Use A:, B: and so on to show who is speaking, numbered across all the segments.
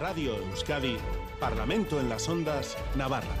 A: Radio Euskadi, Parlamento en las Ondas, Navarra.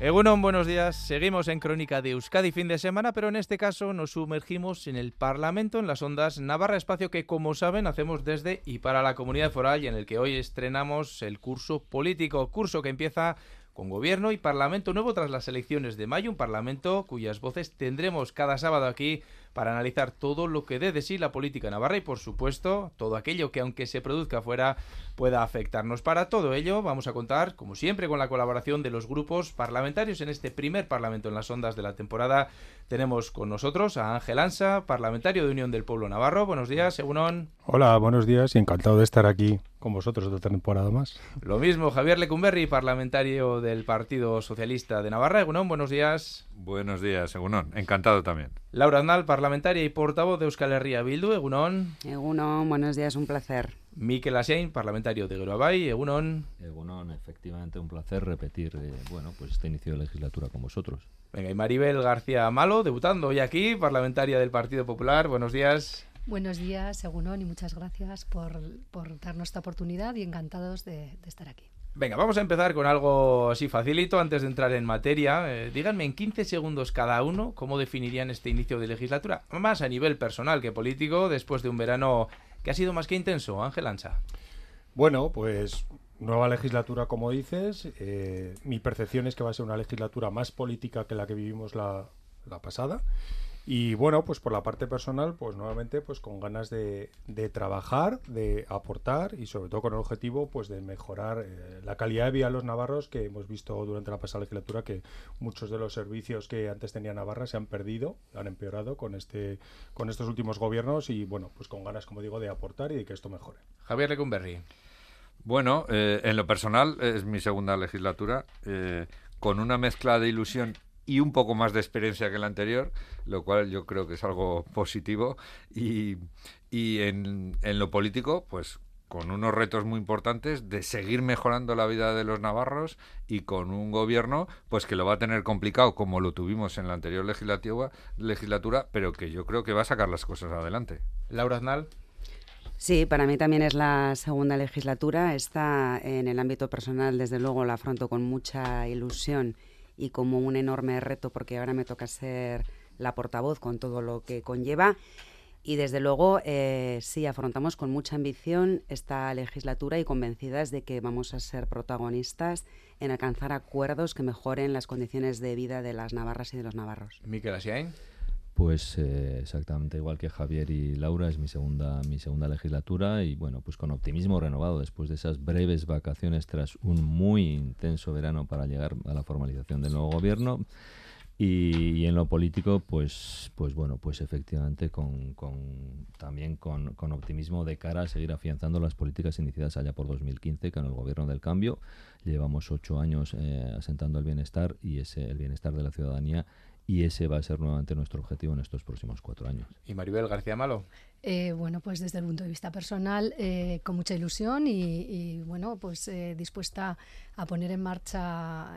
B: Egunon, buenos días. Seguimos en Crónica de Euskadi fin de semana, pero en este caso nos sumergimos en el Parlamento, en las ondas Navarra, espacio que, como saben, hacemos desde y para la comunidad foral y en el que hoy estrenamos el curso político, curso que empieza con gobierno y parlamento nuevo tras las elecciones de mayo, un parlamento cuyas voces tendremos cada sábado aquí para analizar todo lo que dé de sí la política navarra y, por supuesto, todo aquello que, aunque se produzca fuera, pueda afectarnos. Para todo ello, vamos a contar, como siempre, con la colaboración de los grupos parlamentarios en este primer Parlamento en las ondas de la temporada. Tenemos con nosotros a Ángel Ansa, parlamentario de Unión del Pueblo Navarro. Buenos días, Egunon.
C: Hola, buenos días y encantado de estar aquí con vosotros otra temporada más.
B: Lo mismo, Javier Lecumberri, parlamentario del Partido Socialista de Navarra. Egunon, buenos días.
D: Buenos días, Egunon. Encantado también.
B: Laura Aznal, parlamentaria y portavoz de Euskal Herria Bildu. Egunon.
E: Egunon, buenos días, un placer.
B: Miquel Asiain, parlamentario de Geroabay. Egunon.
F: Egunon, efectivamente un placer repetir eh, bueno, pues este inicio de legislatura con vosotros.
B: Venga, y Maribel García Malo, debutando hoy aquí, parlamentaria del Partido Popular. Buenos días.
G: Buenos días, Egunon, y muchas gracias por, por darnos esta oportunidad y encantados de, de estar aquí.
B: Venga, vamos a empezar con algo así facilito antes de entrar en materia. Eh, díganme en 15 segundos cada uno cómo definirían este inicio de legislatura, más a nivel personal que político, después de un verano que ha sido más que intenso. Ángel Ancha.
C: Bueno, pues nueva legislatura, como dices. Eh, mi percepción es que va a ser una legislatura más política que la que vivimos la, la pasada. Y bueno, pues por la parte personal, pues nuevamente pues con ganas de, de trabajar, de aportar y sobre todo con el objetivo pues de mejorar eh, la calidad de vida de los navarros que hemos visto durante la pasada legislatura que muchos de los servicios que antes tenía Navarra se han perdido, han empeorado con este con estos últimos gobiernos y bueno, pues con ganas como digo de aportar y de que esto mejore.
B: Javier Lecumberri.
D: Bueno, eh, en lo personal es mi segunda legislatura eh, con una mezcla de ilusión y un poco más de experiencia que la anterior, lo cual yo creo que es algo positivo. Y, y en, en, lo político, pues con unos retos muy importantes de seguir mejorando la vida de los navarros y con un gobierno pues que lo va a tener complicado como lo tuvimos en la anterior legislatura, pero que yo creo que va a sacar las cosas adelante.
B: Laura Aznal.
E: Sí, para mí también es la segunda legislatura. Está en el ámbito personal, desde luego, la afronto con mucha ilusión y como un enorme reto porque ahora me toca ser la portavoz con todo lo que conlleva. Y desde luego, eh, sí, afrontamos con mucha ambición esta legislatura y convencidas de que vamos a ser protagonistas en alcanzar acuerdos que mejoren las condiciones de vida de las navarras y de los navarros.
B: Miquel Asiain.
F: Pues eh, exactamente igual que Javier y Laura, es mi segunda, mi segunda legislatura y bueno, pues con optimismo renovado después de esas breves vacaciones tras un muy intenso verano para llegar a la formalización del nuevo gobierno. Y, en lo político, pues, pues bueno, pues efectivamente con, con también con, con, optimismo de cara a seguir afianzando las políticas iniciadas allá por 2015 con el gobierno del cambio. Llevamos ocho años eh, asentando el bienestar y ese el bienestar de la ciudadanía y ese va a ser nuevamente nuestro objetivo en estos próximos cuatro años.
B: ¿Y Maribel García Malo?
G: Eh, bueno, pues desde el punto de vista personal, eh, con mucha ilusión y, y bueno, pues eh, dispuesta a poner en marcha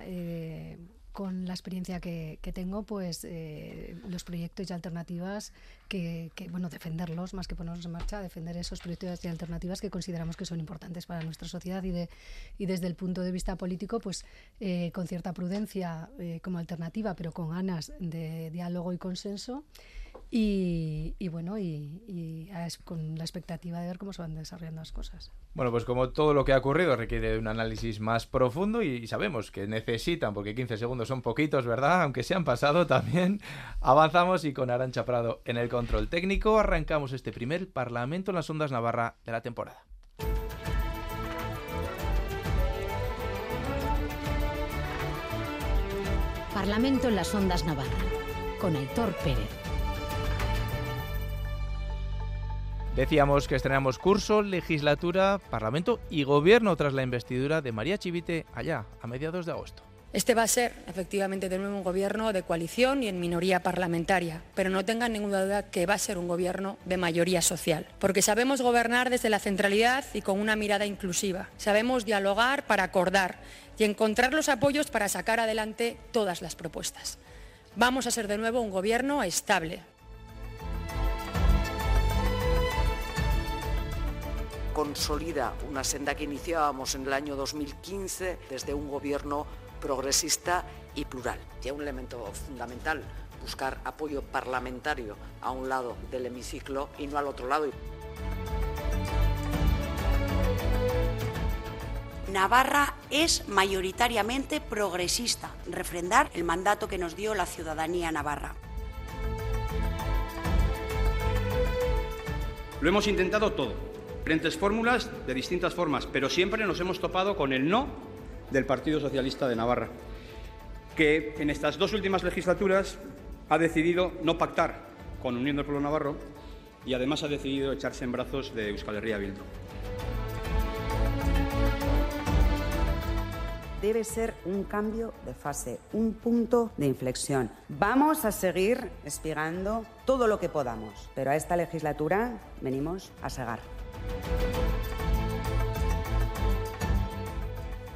G: con la experiencia que, que tengo, pues eh, los proyectos y alternativas que, bueno, defenderlos más que ponerlos en marcha, defender esos proyectos y alternativas que consideramos que son importantes para nuestra sociedad y, de, y desde el punto de vista político, pues eh, con cierta prudencia eh, como alternativa, pero con ganas de diálogo y consenso. Y, y, bueno, y, y con la expectativa de ver cómo se van desarrollando las cosas.
B: Bueno, pues como todo lo que ha ocurrido requiere de un análisis más profundo y sabemos que necesitan, porque 15 segundos son poquitos, ¿verdad? Aunque se han pasado también. Avanzamos y con Arancha Prado en el control técnico arrancamos este primer Parlamento en las Ondas Navarra de la temporada.
H: Parlamento en las Ondas Navarra con Aitor Pérez.
B: Decíamos que estrenamos curso, legislatura, parlamento y gobierno tras la investidura de María Chivite allá, a mediados de agosto.
I: Este va a ser, efectivamente, de nuevo un gobierno de coalición y en minoría parlamentaria, pero no tengan ninguna duda que va a ser un gobierno de mayoría social, porque sabemos gobernar desde la centralidad y con una mirada inclusiva. Sabemos dialogar para acordar y encontrar los apoyos para sacar adelante todas las propuestas. Vamos a ser de nuevo un gobierno estable,
J: consolida una senda que iniciábamos en el año 2015 desde un gobierno progresista y plural. Y un elemento fundamental, buscar apoyo parlamentario a un lado del hemiciclo y no al otro lado.
K: Navarra es mayoritariamente progresista, refrendar el mandato que nos dio la ciudadanía navarra.
L: Lo hemos intentado todo, diferentes fórmulas de distintas formas, pero siempre nos hemos topado con el no del Partido Socialista de Navarra, que en estas dos últimas legislaturas ha decidido no pactar con Unión del Pueblo Navarro y además ha decidido echarse en brazos de Euskal Herria Bildu.
E: debe ser un cambio de fase, un punto de inflexión. Vamos a seguir espigando todo lo que podamos, pero a esta legislatura venimos a segar.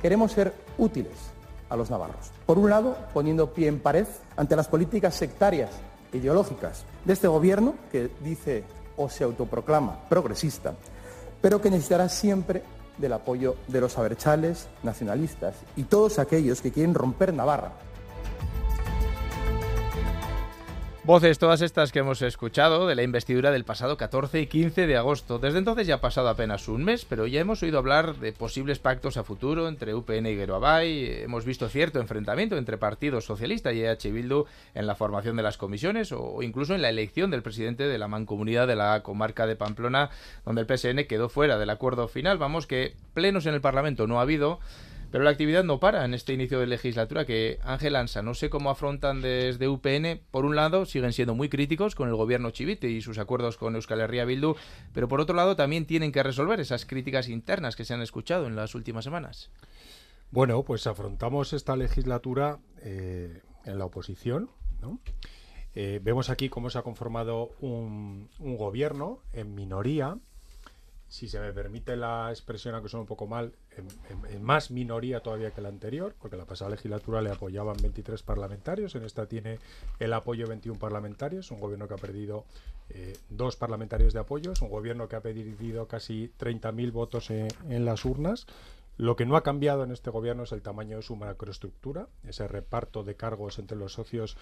M: Queremos ser útiles a los navarros. Por un lado, poniendo pie en pared ante las políticas sectarias e ideológicas de este gobierno que dice o se autoproclama progresista, pero que necesitará siempre del apoyo de los aberchales, nacionalistas y todos aquellos que quieren romper Navarra.
B: Voces todas estas que hemos escuchado de la investidura del pasado 14 y 15 de agosto. Desde entonces ya ha pasado apenas un mes, pero ya hemos oído hablar de posibles pactos a futuro entre UPN y Geroabay. Hemos visto cierto enfrentamiento entre Partido Socialista y EH Bildu en la formación de las comisiones o incluso en la elección del presidente de la mancomunidad de la comarca de Pamplona, donde el PSN quedó fuera del acuerdo final. Vamos que plenos en el Parlamento no ha habido. Pero la actividad no para en este inicio de legislatura que Ángel Ansa, no sé cómo afrontan desde UPN. Por un lado, siguen siendo muy críticos con el gobierno chivite y sus acuerdos con Euskal Herria Bildu, pero por otro lado también tienen que resolver esas críticas internas que se han escuchado en las últimas semanas.
C: Bueno, pues afrontamos esta legislatura eh, en la oposición, eh, vemos aquí cómo se ha conformado un gobierno en minoría, si se me permite la expresión, aunque suena un poco mal, en, más minoría todavía que la anterior, porque la pasada legislatura le apoyaban 23 parlamentarios, en esta tiene el apoyo de 21 parlamentarios, un gobierno que ha perdido eh, dos parlamentarios de apoyo, es un gobierno que ha perdido casi 30.000 votos en las urnas, lo que no ha cambiado en este gobierno es el tamaño de su macroestructura, ese reparto de cargos entre los socios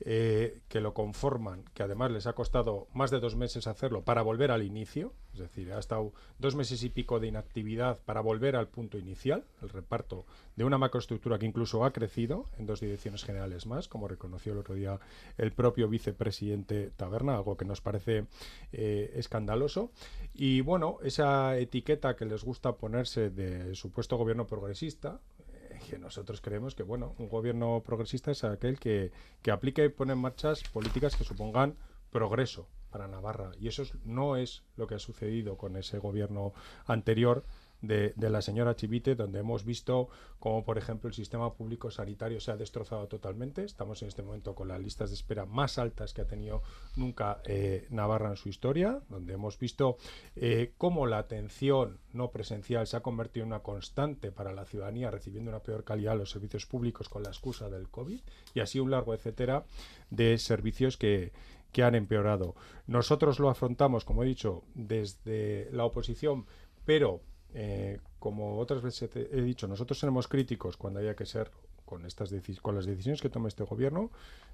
C: eh, que lo conforman, que además les ha costado más de dos meses hacerlo para volver al inicio, es decir, ha estado dos meses y pico de inactividad para volver al punto inicial, el reparto de una macroestructura que incluso ha crecido en dos direcciones generales más, como reconoció el otro día el propio vicepresidente Taberna, algo que nos parece eh, escandaloso. Y bueno, esa etiqueta que les gusta ponerse de su supuesto gobierno progresista, eh, que nosotros creemos que bueno, un gobierno progresista es aquel que, que aplica y pone en marcha políticas que supongan progreso para Navarra. Y eso no es lo que ha sucedido con ese gobierno anterior de, la señora Chivite, donde hemos visto como, por ejemplo, el sistema público sanitario se ha destrozado totalmente. Estamos en este momento con las listas de espera más altas que ha tenido nunca eh, Navarra en su historia, donde hemos visto eh, cómo la atención no presencial se ha convertido en una constante para la ciudadanía, recibiendo una peor calidad de los servicios públicos con la excusa del COVID, y así un largo etcétera de servicios que, que han empeorado. Nosotros lo afrontamos, como he dicho, desde la oposición, pero eh, como otras veces he dicho, nosotros seremos críticos cuando haya que ser con estas con las decisiones que tome este gobierno,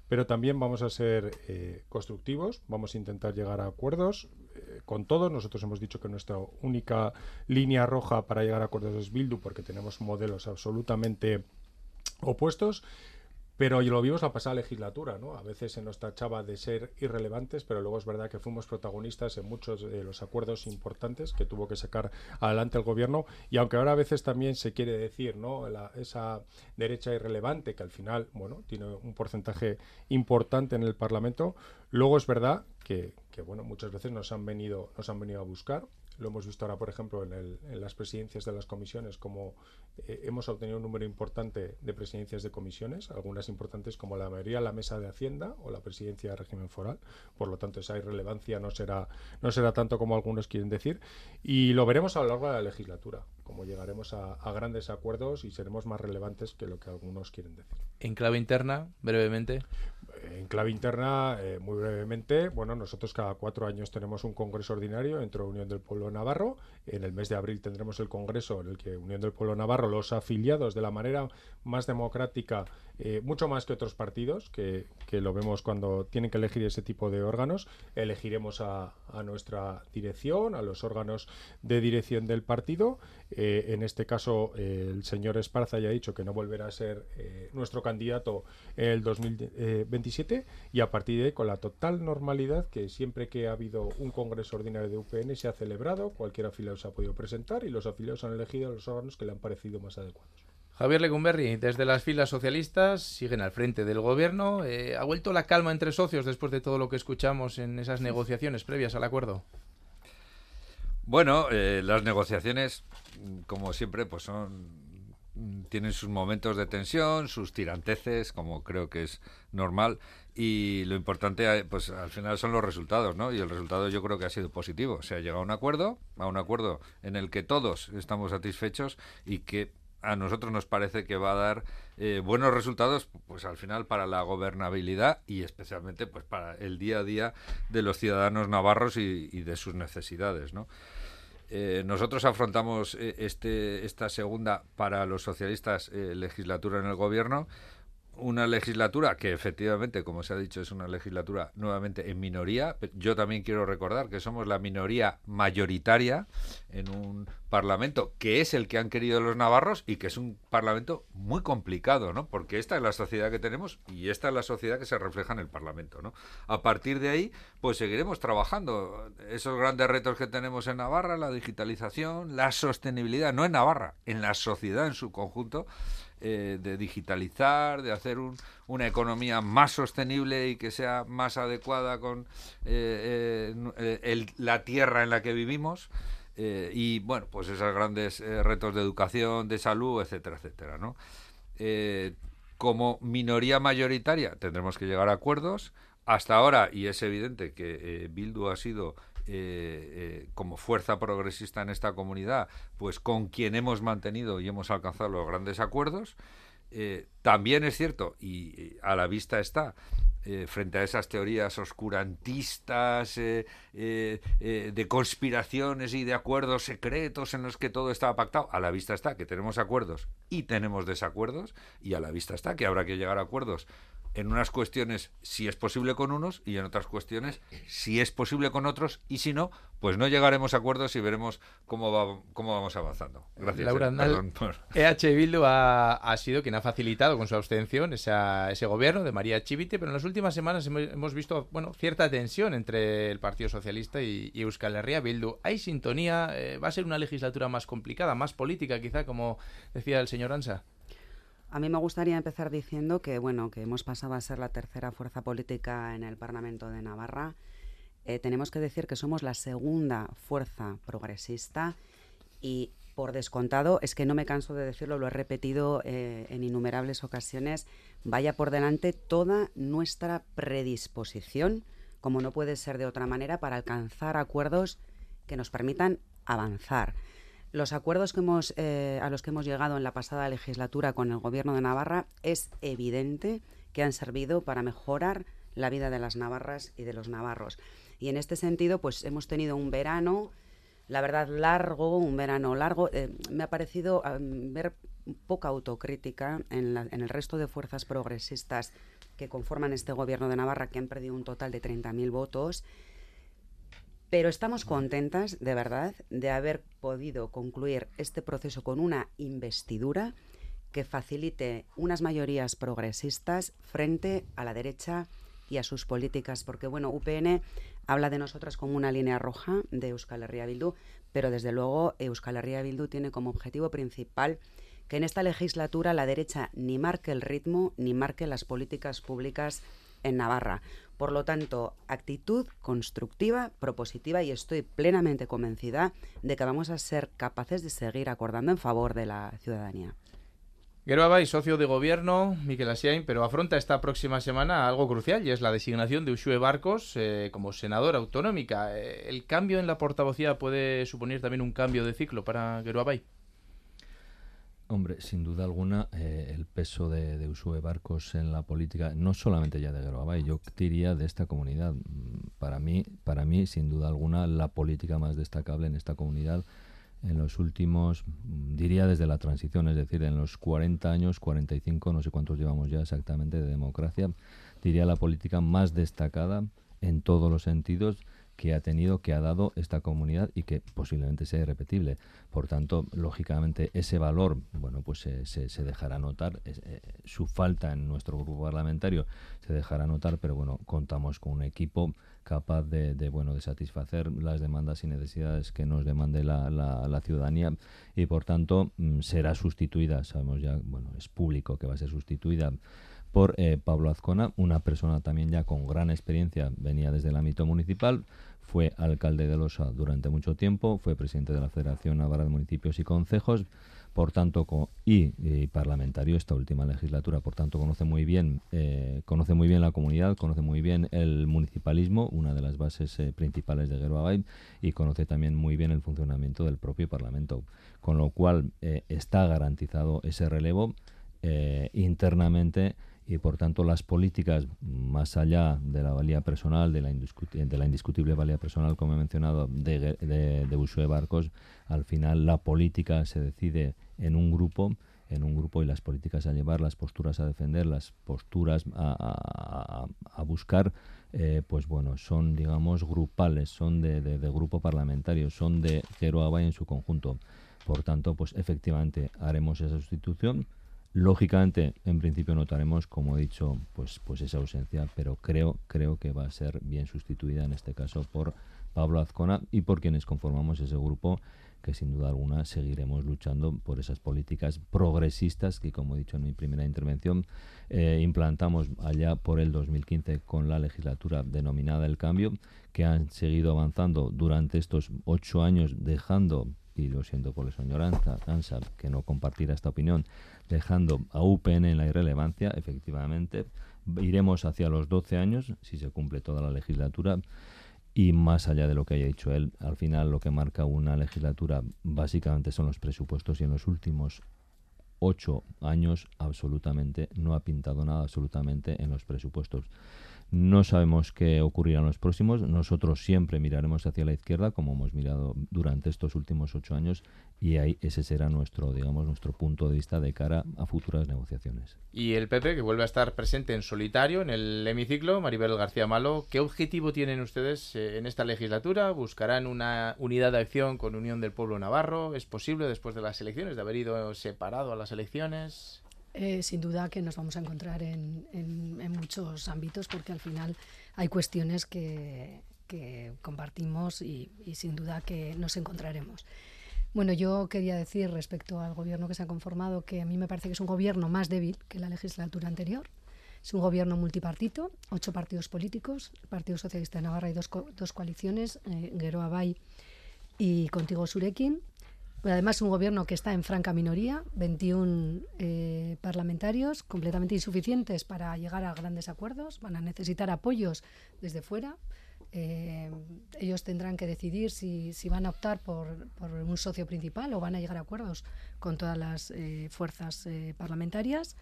C: pero también vamos a ser eh, constructivos, vamos a intentar llegar a acuerdos eh, con todos. Nosotros hemos dicho que nuestra única línea roja para llegar a acuerdos es Bildu, porque tenemos modelos absolutamente opuestos pero lo vimos la pasada legislatura, ¿no? A veces se nos tachaba de ser irrelevantes, pero luego es verdad que fuimos protagonistas en muchos de los acuerdos importantes que tuvo que sacar adelante el gobierno. Y aunque ahora a veces también se quiere decir, ¿no? esa derecha irrelevante, que al final, bueno, tiene un porcentaje importante en el Parlamento, luego es verdad que, que bueno, muchas veces nos han venido, nos han venido a buscar lo hemos visto ahora, por ejemplo, en, las presidencias de las comisiones, como eh, hemos obtenido un número importante de presidencias de comisiones, algunas importantes como la mayoría la mesa de Hacienda o la presidencia de régimen foral. Por lo tanto, esa irrelevancia no será, no será tanto como algunos quieren decir. Y lo veremos a lo largo de la legislatura, como llegaremos a, grandes acuerdos y seremos más relevantes que lo que algunos quieren decir.
B: En clave interna, brevemente.
C: En clave interna, eh, muy brevemente, bueno, nosotros cada cuatro años tenemos un congreso ordinario dentro de Unión del Pueblo Navarro. En el mes de abril tendremos el congreso en el que Unión del Pueblo Navarro, los afiliados de la manera más democrática, eh, mucho más que otros partidos, que, que, lo vemos cuando tienen que elegir ese tipo de órganos, elegiremos a, nuestra dirección, a los órganos de dirección del partido. Eh, en este caso, eh, el señor Esparza ya ha dicho que no volverá a ser nuestro candidato en el 2027 y a partir de ahí, con la total normalidad que siempre que ha habido un congreso ordinario de UPN se ha celebrado, cualquier afiliado se ha podido presentar y los afiliados han elegido a los órganos que le han parecido más adecuados.
B: Javier Legumberri, desde las filas socialistas, siguen al frente del gobierno. Eh, ¿Ha vuelto la calma entre socios después de todo lo que escuchamos en esas negociaciones previas al acuerdo?
D: Bueno, eh, las negociaciones, como siempre, pues son tienen sus momentos de tensión, sus tiranteces, como creo que es normal, y lo importante, pues al final son los resultados, ¿no? Y el resultado yo creo que ha sido positivo. Se ha llegado a un acuerdo, a un acuerdo en el que todos estamos satisfechos y que a nosotros nos parece que va a dar eh, buenos resultados, pues al final para la gobernabilidad y especialmente pues para el día a día de los ciudadanos navarros y, de sus necesidades, ¿no? Eh, nosotros afrontamos eh, este, esta segunda para los socialistas legislatura en el gobierno una legislatura que efectivamente, como se ha dicho, es una legislatura nuevamente en minoría. Yo también quiero recordar que somos la minoría mayoritaria en un parlamento que es el que han querido los navarros y que es un parlamento muy complicado, ¿no? Porque esta es la sociedad que tenemos y esta es la sociedad que se refleja en el parlamento, ¿no? A partir de ahí, pues seguiremos trabajando esos grandes retos que tenemos en Navarra, la digitalización, la sostenibilidad, no en Navarra, en la sociedad en su conjunto eh, de digitalizar, de hacer una economía más sostenible y que sea más adecuada con eh, eh, la tierra en la que vivimos. y bueno, pues esos grandes retos de educación, de salud, etcétera, etcétera, como minoría mayoritaria tendremos que llegar a acuerdos. Hasta ahora, y es evidente que Bildu ha sido eh, eh, como fuerza progresista en esta comunidad, pues con quien hemos mantenido y hemos alcanzado los grandes acuerdos. Eh, también es cierto, y a la vista está, frente a esas teorías oscurantistas de conspiraciones y de acuerdos secretos en los que todo estaba pactado, a la vista está que tenemos acuerdos y tenemos desacuerdos, y a la vista está que habrá que llegar a acuerdos en unas cuestiones si es posible con unos y en otras cuestiones si es posible con otros y si no, pues no llegaremos a acuerdos y veremos cómo, va, cómo vamos avanzando. Gracias.
B: Laura eh, EH Bildu ha, sido quien ha facilitado con su abstención ese gobierno de María Chivite, pero en las últimas semanas hemos, visto bueno, cierta tensión entre el Partido Socialista y, Euskal Herria Bildu. ¿Hay sintonía? Eh, ¿Va a ser una legislatura más complicada, más política quizá, como decía el señor Ansa?
E: A mí me gustaría empezar diciendo que bueno que hemos pasado a ser la tercera fuerza política en el Parlamento de Navarra. Eh, tenemos que decir que somos la segunda fuerza progresista y por descontado, es que no me canso de decirlo, lo he repetido eh, en innumerables ocasiones, vaya por delante toda nuestra predisposición, como no puede ser de otra manera, para alcanzar acuerdos que nos permitan avanzar. Los acuerdos que hemos, eh, a los que hemos llegado en la pasada legislatura con el Gobierno de Navarra es evidente que han servido para mejorar la vida de las navarras y de los navarros. Y en este sentido, pues hemos tenido un verano, la verdad, largo, un verano largo. Eh, me ha parecido ver poca autocrítica en, en, el resto de fuerzas progresistas que conforman este gobierno de Navarra, que han perdido un total de 30.000 votos pero estamos contentas, de verdad, de haber podido concluir este proceso con una investidura que facilite unas mayorías progresistas frente a la derecha y a sus políticas, porque bueno, UPN habla de nosotras como una línea roja de Euskal Herria Bildu, pero desde luego Euskal Herria Bildu tiene como objetivo principal que en esta legislatura la derecha ni marque el ritmo ni marque las políticas públicas en Navarra. Por lo tanto, actitud constructiva, propositiva y estoy plenamente convencida de que vamos a ser capaces de seguir acordando en favor de la ciudadanía.
B: y socio de gobierno, Miquel Asiain, pero afronta esta próxima semana algo crucial y es la designación de Ushue Barcos eh, como senadora autonómica. Eh, ¿El cambio en la portavocía puede suponer también un cambio de ciclo para Geruabay?
F: Hombre, sin duda alguna, eh, el peso de, de Usue Barcos en la política, no solamente ya de Gueroabay, yo diría de esta comunidad. Mm, para mí, para mí, sin duda alguna, la política más destacable en esta comunidad en los últimos, mm, diría desde la transición, es decir, en los 40 años, 45, no sé cuántos llevamos ya exactamente de democracia, diría la política más destacada en todos los sentidos que ha tenido, que ha dado esta comunidad y que posiblemente sea irrepetible. Por tanto, lógicamente, ese valor, bueno, pues se, dejará notar, eh, su falta en nuestro grupo parlamentario se dejará notar, pero bueno, contamos con un equipo capaz de, bueno, de satisfacer las demandas y necesidades que nos demande la, la, ciudadanía y por tanto mm, será sustituida, sabemos ya, bueno, es público que va a ser sustituida por eh, Pablo Azcona, una persona también ya con gran experiencia, venía desde el ámbito municipal, fue alcalde de Losa durante mucho tiempo, fue presidente de la Federación Navarra de Municipios y Concejos, por tanto, y, parlamentario esta última legislatura, por tanto conoce muy bien, eh, conoce muy bien la comunidad, conoce muy bien el municipalismo, una de las bases eh, principales de Gueroabay, y conoce también muy bien el funcionamiento del propio Parlamento, con lo cual está garantizado ese relevo internamente y por tanto las políticas más allá de la valía personal, de la, de la indiscutible valía personal, como he mencionado, de, de, de barcos, al final la política se decide en un grupo en un grupo y las políticas a llevar, las posturas a defender, las posturas a, buscar, eh, pues bueno, son digamos grupales, son de, grupo parlamentario, son de Cero en su conjunto. Por tanto, pues efectivamente haremos esa sustitución Lógicamente, en principio notaremos, como he dicho, pues, pues esa ausencia, pero creo, creo que va a ser bien sustituida en este caso por Pablo Azcona y por quienes conformamos ese grupo que sin duda alguna seguiremos luchando por esas políticas progresistas que, como he dicho en mi primera intervención, eh, implantamos allá por el 2015 con la legislatura denominada El Cambio, que han seguido avanzando durante estos ocho años, dejando, y lo siento por la señora Ansa, que no compartirá esta opinión, dejando a UPN en la irrelevancia, efectivamente. Iremos hacia los 12 años, si se cumple toda la legislatura, y más allá de lo que haya dicho él, al final lo que marca una legislatura básicamente son los presupuestos y en los últimos ocho años absolutamente no ha pintado nada absolutamente en los presupuestos. No sabemos qué ocurrirá en los próximos. Nosotros siempre miraremos hacia la izquierda, como hemos mirado durante estos últimos ocho años, y ahí ese será nuestro, digamos, nuestro punto de vista de cara a futuras negociaciones.
B: Y el PP, que vuelve a estar presente en solitario en el hemiciclo, Maribel García Malo, ¿qué objetivo tienen ustedes eh, en esta legislatura? ¿Buscarán una unidad de acción con Unión del Pueblo Navarro? ¿Es posible después de las elecciones, de haber ido separado a las elecciones?
G: Eh, sin duda que nos vamos a encontrar en, muchos ámbitos porque al final hay cuestiones que, compartimos y, sin duda que nos encontraremos. Bueno, yo quería decir respecto al gobierno que se ha conformado que a mí me parece que es un gobierno más débil que la legislatura anterior. Es un gobierno multipartito, ocho partidos políticos, el Partido Socialista de Navarra y dos, dos coaliciones, eh, Bay y Contigo Surekin, además, un gobierno que está en franca minoría, 21 eh, parlamentarios completamente insuficientes para llegar a grandes acuerdos, van a necesitar apoyos desde fuera. Eh, ellos tendrán que decidir si, van a optar por, un socio principal o van a llegar a acuerdos con todas las eh, fuerzas parlamentarias.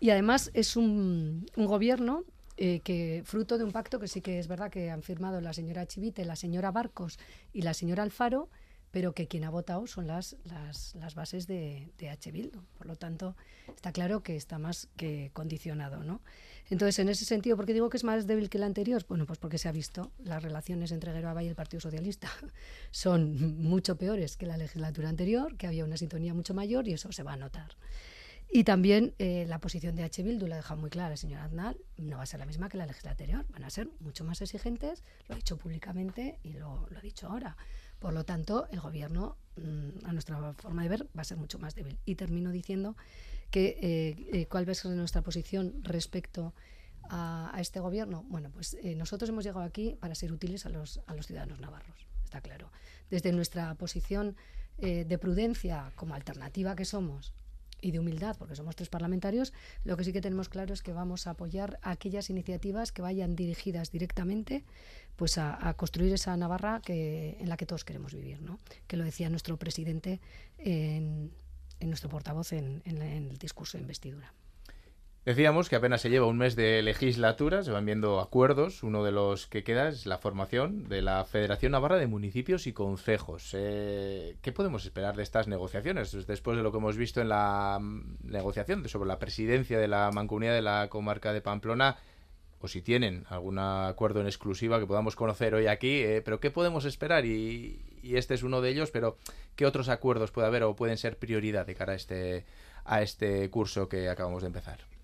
G: Y además es un, un gobierno que fruto de un pacto que sí que es verdad que han firmado la señora Chivite, la señora Barcos y la señora Alfaro, pero que quien ha votado son las, las, las bases de, de, H. Bildu. Por lo tanto, está claro que está más que condicionado. ¿no? Entonces, en ese sentido, ¿por qué digo que es más débil que el anterior? Bueno, pues porque se ha visto las relaciones entre Gueroaba y el Partido Socialista son mucho peores que la legislatura anterior, que había una sintonía mucho mayor y eso se va a notar. Y también eh, la posición de H. Bildu la deja muy clara el señor Aznal, no va a ser la misma que la legislatura anterior, van a ser mucho más exigentes, lo ha dicho públicamente y lo, lo ha dicho ahora. Por lo tanto, el gobierno, mm, a nuestra forma de ver, va a ser mucho más débil. Y termino diciendo que eh, eh, cuál va a ser nuestra posición respecto a, este gobierno. Bueno, pues eh, nosotros hemos llegado aquí para ser útiles a los, a los ciudadanos navarros, está claro. Desde nuestra posición de prudencia como alternativa que somos y de humildad, porque somos tres parlamentarios, lo que sí que tenemos claro es que vamos a apoyar aquellas iniciativas que vayan dirigidas directamente pues a, construir esa Navarra que, en la que todos queremos vivir, ¿no? que lo decía nuestro presidente en, nuestro portavoz en, el discurso de investidura.
B: Decíamos que apenas se lleva un mes de legislatura, se van viendo acuerdos. Uno de los que queda es la formación de la Federación Navarra de Municipios y Concejos. Eh, ¿Qué podemos esperar de estas negociaciones después de lo que hemos visto en la mm, negociación sobre la presidencia de la Mancomunidad de la Comarca de Pamplona? O si tienen algún acuerdo en exclusiva que podamos conocer hoy aquí, eh, pero ¿qué podemos esperar? Y, y este es uno de ellos, pero ¿qué otros acuerdos puede haber o pueden ser prioridad de cara a este, a este curso que acabamos de empezar?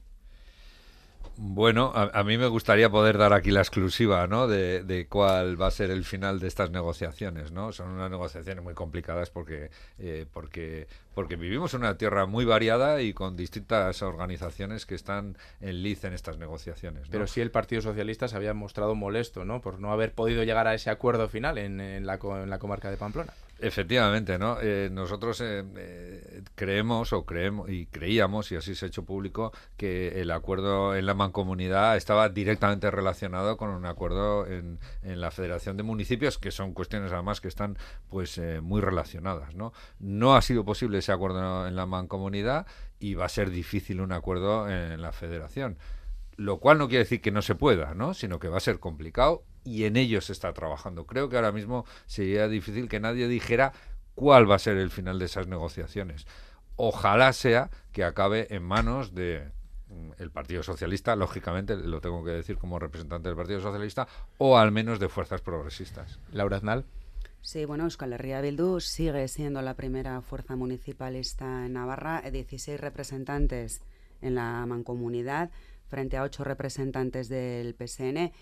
D: Bueno, a, mí me gustaría poder dar aquí la exclusiva, ¿no? De, cuál va a ser el final de estas negociaciones, ¿no? Son unas negociaciones muy complicadas porque, eh, porque, porque vivimos en una tierra muy variada y con distintas organizaciones que están en liz en estas negociaciones.
B: Pero sí el Partido Socialista se había mostrado molesto, ¿no? Por no haber podido llegar a ese acuerdo final en, la, en la comarca de Pamplona.
D: Efectivamente, ¿no? Eh, nosotros eh, eh, creemos o creemos y creíamos, y así se ha hecho público, que el acuerdo en la mancomunidad estaba directamente relacionado con un acuerdo en, en la Federación de Municipios, que son cuestiones además que están pues muy relacionadas, ¿no? No ha sido posible ese acuerdo en la mancomunidad y va a ser difícil un acuerdo en la Federación lo cual no quiere decir que no se pueda, ¿no? sino que va a ser complicado y en ello se está trabajando. Creo que ahora mismo sería difícil que nadie dijera cuál va a ser el final de esas negociaciones. Ojalá sea que acabe en manos de mm, el Partido Socialista, lógicamente, lo tengo que decir como representante del Partido Socialista, o al menos de fuerzas progresistas.
B: Laura Aznal.
E: Sí, bueno, Euskal Herria Bildu sigue siendo la primera fuerza municipalista en Navarra, 16 representantes en la mancomunidad, frente a ocho representantes del PSN.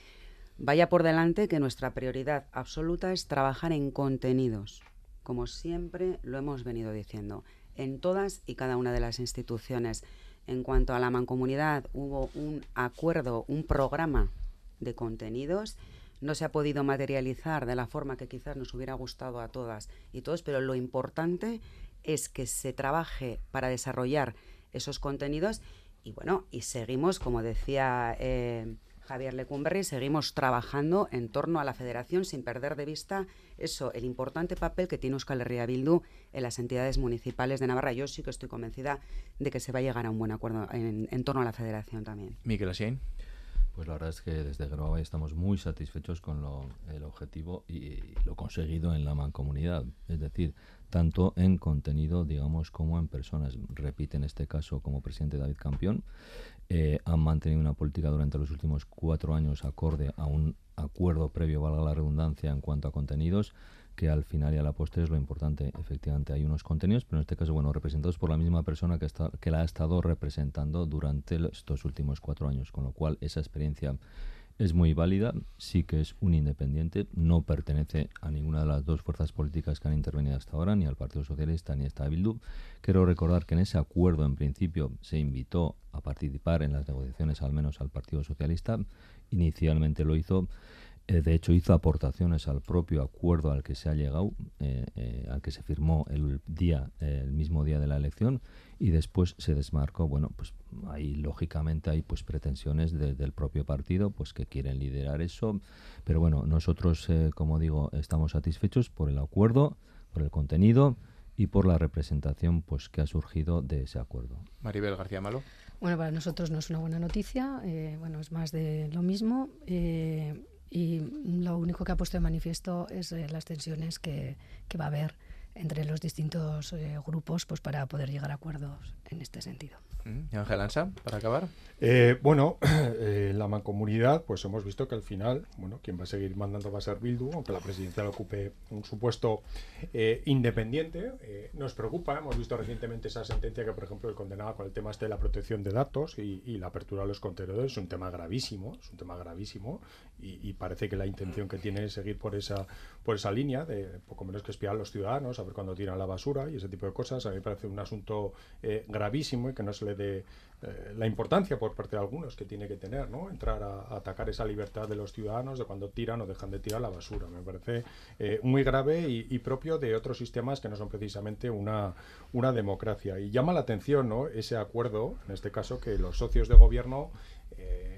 E: Vaya por delante que nuestra prioridad absoluta es trabajar en contenidos, como siempre lo hemos venido diciendo, en todas y cada una de las instituciones. En cuanto a la mancomunidad, hubo un acuerdo, un programa de contenidos. No se ha podido materializar de la forma que quizás nos hubiera gustado a todas y todos, pero lo importante es que se trabaje para desarrollar esos contenidos y bueno, y seguimos, como decía eh, Javier Lecumberri, seguimos trabajando en torno a la federación sin perder de vista eso, el importante papel que tiene Euskal Herria Bildu en las entidades municipales de Navarra. Yo sí que estoy convencida de que se va a llegar a un buen acuerdo en, torno a la federación también.
B: Miquel Asien.
F: Pues la verdad es que desde Grova estamos muy satisfechos con lo, el objetivo y lo conseguido en la mancomunidad. Es decir, tanto en contenido, digamos, como en personas. Repite en este caso como presidente David Campión. Eh, han mantenido una política durante los últimos cuatro años acorde a un acuerdo previo, valga la redundancia, en cuanto a contenidos, que al final y a la postre es lo importante. Efectivamente hay unos contenidos, pero en este caso, bueno, representados por la misma persona que, está, que la ha estado representando durante estos últimos cuatro años, con lo cual esa experiencia es muy válida, sí que es un independiente, no pertenece a ninguna de las dos fuerzas políticas que han intervenido hasta ahora, ni al Partido Socialista ni a esta Bildu. Quiero recordar que en ese acuerdo, en principio, se invitó a participar en las negociaciones, al menos al Partido Socialista. Inicialmente lo hizo eh, de hecho, hizo aportaciones al propio acuerdo al que se ha llegado, eh, eh, al que se firmó el día, el mismo día de la elección, y después se desmarcó. Bueno, pues ahí lógicamente hay pues pretensiones del propio partido, pues que quieren liderar eso. Pero bueno, nosotros, como digo, estamos satisfechos por el acuerdo, por el contenido y por la representación pues que ha surgido de ese acuerdo.
B: Maribel García Malo.
G: Bueno, para nosotros no es una buena noticia, bueno, es más de lo mismo y lo único que ha puesto de manifiesto es eh, las tensiones que, que, va a haber entre los distintos eh, grupos pues para poder llegar a acuerdos en este sentido.
B: Mm, Ángel Ansa, para acabar.
C: Eh, bueno, eh, la mancomunidad, pues hemos visto que al final, bueno, quien va a seguir mandando va a ser Bildu, aunque la presidencia ocupe un supuesto eh, independiente. nos preocupa, hemos visto recientemente esa sentencia que, por ejemplo, condenaba con el tema este de la protección de datos y, la apertura de los contenedores. Es un tema gravísimo, es un tema gravísimo y, parece que la intención que tiene es seguir por esa, por esa línea de poco menos que espiar a los ciudadanos, a ver cuándo tiran la basura y ese tipo de cosas. A mí me parece un asunto gravísimo y que no se le de eh, la importancia por parte de algunos que tiene que tener, ¿no? Entrar a, atacar esa libertad de los ciudadanos de cuando tiran o dejan de tirar la basura. Me parece eh, muy grave y, propio de otros sistemas que no son precisamente una, una democracia. Y llama la atención, ¿no? Ese acuerdo, en este caso, que los socios de gobierno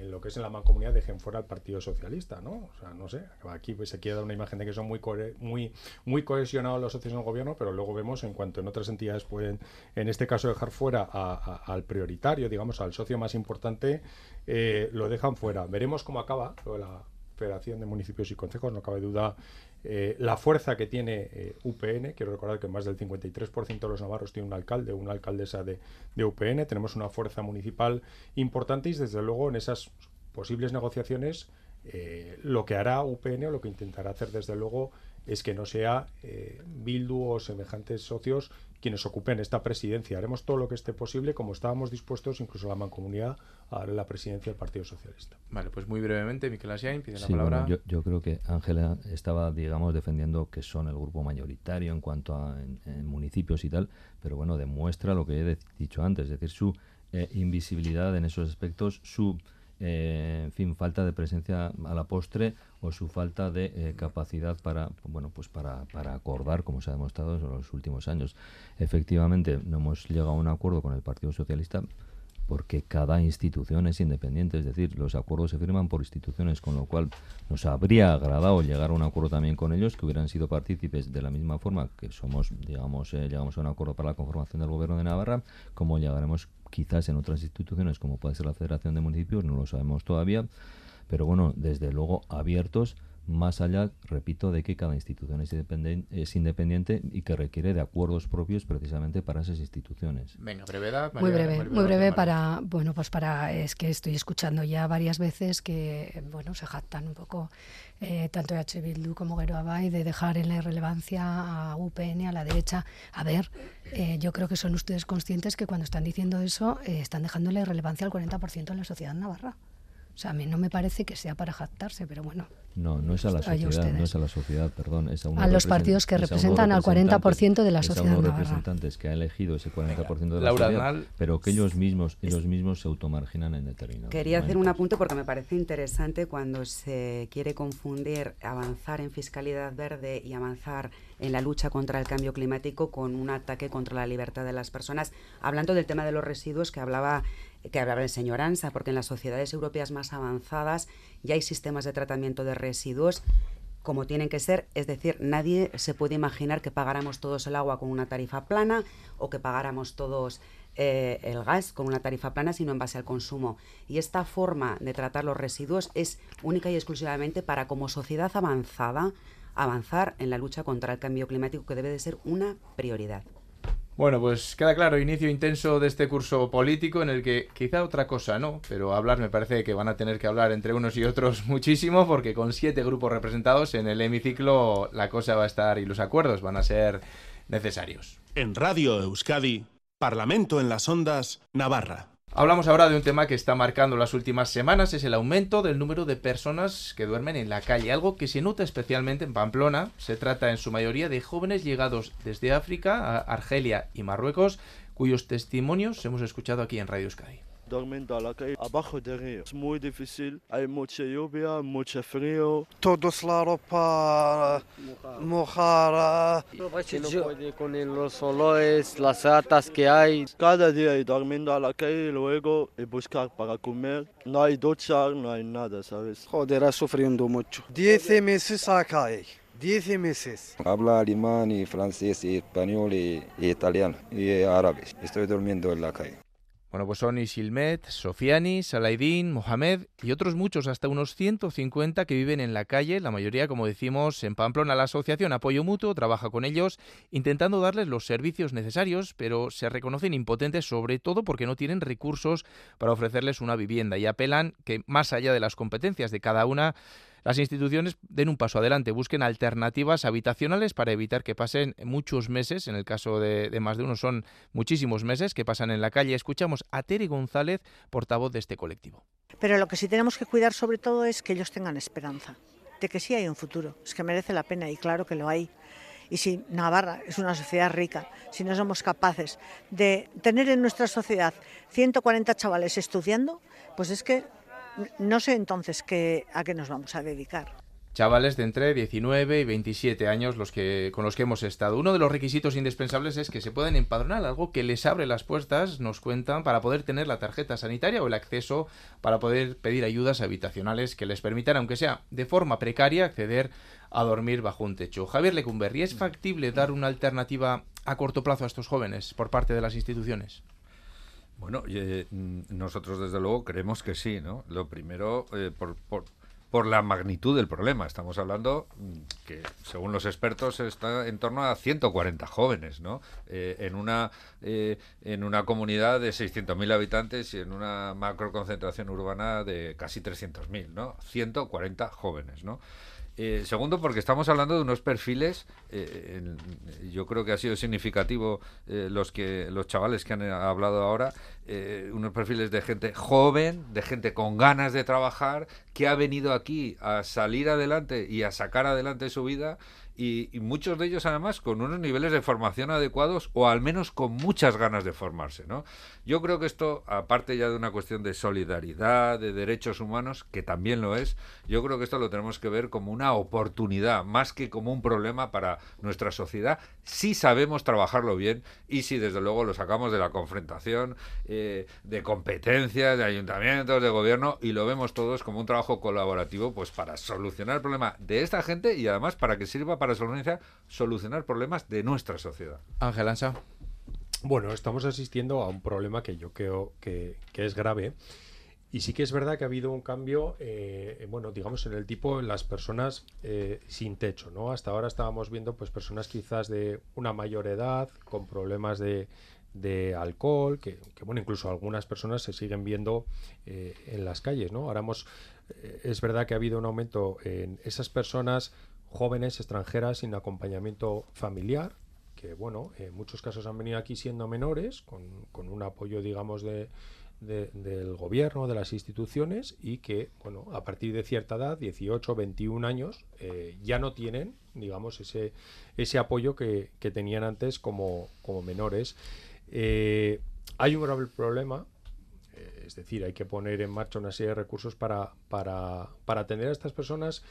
C: en lo que es en la mancomunidad dejen fuera al Partido Socialista, ¿no? O sea, no sé, aquí pues, se quiere dar una imagen de que son muy cohesionados los socios en el gobierno, pero luego vemos en cuanto en otras entidades pueden, en este caso, dejar fuera al prioritario, digamos, al socio más importante, eh, lo dejan fuera. Veremos cómo acaba la Federación de Municipios y Consejos, no cabe duda eh, la fuerza que tiene eh, UPN, quiero recordar que más del 53% de los navarros tiene un alcalde, una alcaldesa de, UPN, tenemos una fuerza municipal importante y desde luego en esas posibles negociaciones eh, lo que hará UPN o lo que intentará hacer desde luego es que no sea Bildu o semejantes socios quienes ocupen esta presidencia. Haremos todo lo que esté posible, como estábamos dispuestos, incluso la mancomunidad, a darle la presidencia del Partido Socialista.
B: Vale, pues muy brevemente, Miquel Asiain, pide la palabra.
F: yo, creo que Ángela estaba, digamos, defendiendo que son el grupo mayoritario en cuanto a en, municipios y tal, pero bueno, demuestra lo que he dicho antes, es decir, su eh, invisibilidad en esos aspectos, su eh, en fin, falta de presencia a la postre o su falta de eh, capacidad para, bueno, pues para, para, acordar, como se ha demostrado en los últimos años. Efectivamente, no hemos llegado a un acuerdo con el Partido Socialista porque cada institución es independiente, es decir, los acuerdos se firman por instituciones, con lo cual nos habría agradado llegar a un acuerdo también con ellos, que hubieran sido partícipes de la misma forma que somos, digamos, eh, llegamos a un acuerdo para la conformación del gobierno de Navarra, como llegaremos quizás en otras instituciones, como puede ser la Federación de Municipios, no lo sabemos todavía, pero bueno, desde luego abiertos más allá, repito, de que cada institución es, es independiente y que requiere de acuerdos propios precisamente para esas instituciones.
B: Venga, brevedad.
G: muy breve, muy breve para, bueno, pues para, es que estoy escuchando ya varias veces que, bueno, se jactan un poco eh, tanto H. Bildu como Abay de dejar en la irrelevancia a UPN, a la derecha. A ver, eh, yo creo que son ustedes conscientes que cuando están diciendo eso eh, están dejando la irrelevancia al 40% en la sociedad navarra. O sea, a mí no me parece que sea para jactarse, pero bueno.
F: No, no es a la sociedad, no es a la sociedad, perdón, es a,
G: a los partidos que representan al 40% de la sociedad.
F: A unos representantes que ha elegido ese 40% de la sociedad, pero que ellos mismos, ellos mismos se automarginan en determinado.
E: Quería hacer un apunte porque me parece interesante cuando se quiere confundir avanzar en fiscalidad verde y avanzar en la lucha contra el cambio climático con un ataque contra la libertad de las personas. Hablando del tema de los residuos que hablaba que hablaba el señor Ansa, porque en las sociedades europeas más avanzadas ya hay sistemas de tratamiento de residuos como tienen que ser, es decir, nadie se puede imaginar que pagáramos todos el agua con una tarifa plana o que pagáramos todos eh, el gas con una tarifa plana, sino en base al consumo. Y esta forma de tratar los residuos es única y exclusivamente para, como sociedad avanzada, avanzar en la lucha contra el cambio climático, que debe de ser una prioridad.
B: Bueno, pues queda claro, inicio intenso de este curso político en el que quizá otra cosa no, pero hablar me parece que van a tener que hablar entre unos y otros muchísimo porque con siete grupos representados en el hemiciclo la cosa va a estar y los acuerdos van a ser necesarios.
A: En Radio Euskadi, Parlamento en las Ondas, Navarra.
B: Hablamos ahora de un tema que está marcando las últimas semanas, es el aumento del número de personas que duermen en la calle, algo que se nota especialmente en Pamplona. Se trata en su mayoría de jóvenes llegados desde África, Argelia y Marruecos, cuyos testimonios hemos escuchado aquí en Radio Euskadi
N: dormindo a la calle abajo de río. Es muy difícil, hay mucha lluvia, mucho frío. Todos la ropa mojada. No puede con los olores, las ratas que hay. Cada día dormiendo a la calle luego y buscar para comer. No hay ducha, no hay nada, ¿sabes? Joder, sufriendo mucho. Diez meses a la calle. Diez meses.
O: Habla alemán y francés y español y, y italiano y árabe. Estoy durmiendo en la calle.
B: Bueno, pues son Isilmet, Sofiani, Salaidín, Mohamed y otros muchos, hasta unos 150 que viven en la calle, la mayoría, como decimos, en Pamplona. La asociación Apoyo Mutuo trabaja con ellos intentando darles los servicios necesarios, pero se reconocen impotentes sobre todo porque no tienen recursos para ofrecerles una vivienda y apelan que más allá de las competencias de cada una, las instituciones den un paso adelante, busquen alternativas habitacionales para evitar que pasen muchos meses, en el caso de, más de uno son muchísimos meses que pasan en la calle. Escuchamos a Tere González, portavoz de este colectivo.
P: Pero lo que sí tenemos que cuidar sobre todo es que ellos tengan esperanza, de que sí hay un futuro, es que merece la pena y claro que lo hay. Y si Navarra es una sociedad rica, si no somos capaces de tener en nuestra sociedad 140 chavales estudiando, pues es que no sé entonces qué, a qué nos vamos a dedicar.
B: chavales de entre 19 y 27 años los que con los que hemos estado. Uno de los requisitos indispensables es que se puedan empadronar, algo que les abre las puertas, nos cuentan, para poder tener la tarjeta sanitaria o el acceso para poder pedir ayudas habitacionales que les permitan, aunque sea de forma precaria, acceder a dormir bajo un techo. Javier Lecumberri, ¿es factible dar una alternativa a corto plazo a estos jóvenes por parte de las instituciones?
D: Bueno, eh, nosotros desde luego creemos que sí, ¿no? Lo primero, eh, por, por, por la magnitud del problema. Estamos hablando mm, que, según los expertos, está en torno a 140 jóvenes, ¿no? Eh, en una eh, en una comunidad de 600.000 habitantes y en una macro concentración urbana de casi 300.000, ¿no? 140 jóvenes, ¿no? Eh, segundo, porque estamos hablando de unos perfiles, eh, yo creo que ha sido significativo eh, los que los chavales que han hablado ahora, unos perfiles de gente joven, de gente con ganas de trabajar, que ha venido aquí a salir adelante y a sacar adelante su vida y, muchos de ellos además con unos niveles de formación adecuados o al menos con muchas ganas de formarse, ¿no? Yo creo que esto, aparte ya de una cuestión de solidaridad, de derechos humanos, que también lo es, yo creo que esto lo tenemos que ver como una oportunidad, más que como un problema para nuestra sociedad, si sabemos trabajarlo bien y si desde luego lo sacamos de la confrontación, eh, de competencias, de ayuntamientos, de gobierno, y lo vemos todos como un trabajo colaborativo, pues para solucionar el problema de esta gente y además para que sirva para para solucionar problemas de nuestra sociedad.
B: Ángel Ansa.
C: Bueno, estamos asistiendo a un problema que yo creo que, es grave. Y sí que es verdad que ha habido un cambio, eh, bueno, digamos, en el tipo de las personas eh, sin techo, ¿no? Hasta ahora estábamos viendo, pues, personas quizás de una mayor edad, con problemas de, alcohol, que, bueno, incluso algunas personas se siguen viendo eh, en las calles, ¿no? Ahora hemos, es verdad que ha habido un aumento en esas personas jóvenes extranjeras sin acompañamiento familiar, que bueno, en muchos casos han venido aquí siendo menores, con, un apoyo, digamos, de, del gobierno, de las instituciones, y que, bueno, a partir de cierta edad, 18, 21 años, eh, ya no tienen, digamos, ese, ese apoyo que, tenían antes como, como menores. Eh, hay un grave problema, eh, es decir, hay que poner en marcha una serie de recursos para, para, para atender a estas personas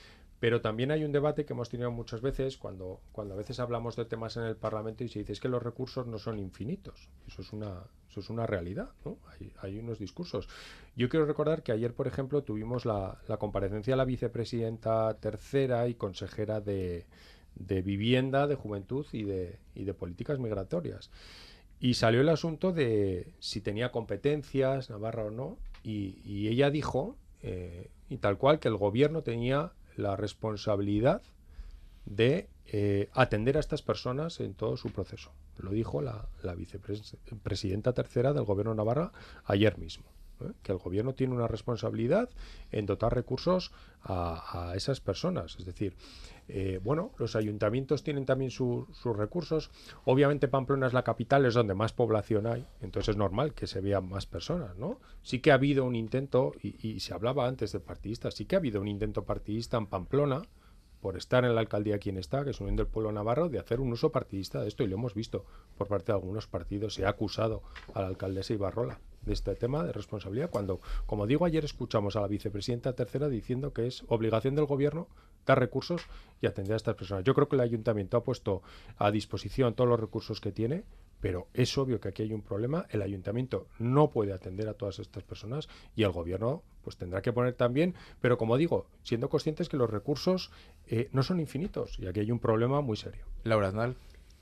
C: pero también hay un debate que hemos tenido muchas veces cuando, cuando a veces hablamos de temas en el Parlamento y se dice que los recursos no son infinitos. Eso es una, eso es una realidad, ¿no? Hay, unos discursos. Yo quiero recordar que ayer, por ejemplo, tuvimos la, la comparecencia de la vicepresidenta tercera y consejera de, de Vivienda, de Juventud y de, y de Políticas Migratorias. Y salió el asunto de si tenía competencias, Navarra o no, y, y ella dijo, eh, y tal cual, que el gobierno tenía la responsabilidad de eh, atender a estas personas en todo su proceso. Lo dijo la, vicepresidenta tercera del Gobierno Navarra ayer mismo. ¿Eh? Que el Gobierno tiene una responsabilidad en dotar recursos a, esas personas. Es decir, eh, bueno, los ayuntamientos tienen también sus recursos. Obviamente Pamplona es la capital, es donde más población hay, entonces es normal que se vean más personas, ¿no? Sí que ha habido un intento, y, se hablaba antes de partidistas, sí que ha habido un intento partidista en Pamplona, por estar en la alcaldía quien está, que es Unión del Pueblo Navarro, de hacer un uso partidista de esto, y lo hemos visto por parte de algunos partidos. Se ha acusado a la alcaldesa Ibarrola de este tema de responsabilidad, cuando, como digo, ayer escuchamos a la vicepresidenta tercera diciendo que es obligación del gobierno dar recursos y atender a estas personas. Yo creo que el ayuntamiento ha puesto a disposición todos los recursos que tiene, pero es obvio que aquí hay un problema. El ayuntamiento no puede atender a todas estas personas y el gobierno pues tendrá que poner también, pero como digo, siendo conscientes que los recursos eh, no son infinitos y aquí hay un problema muy serio.
B: Laura Aznal.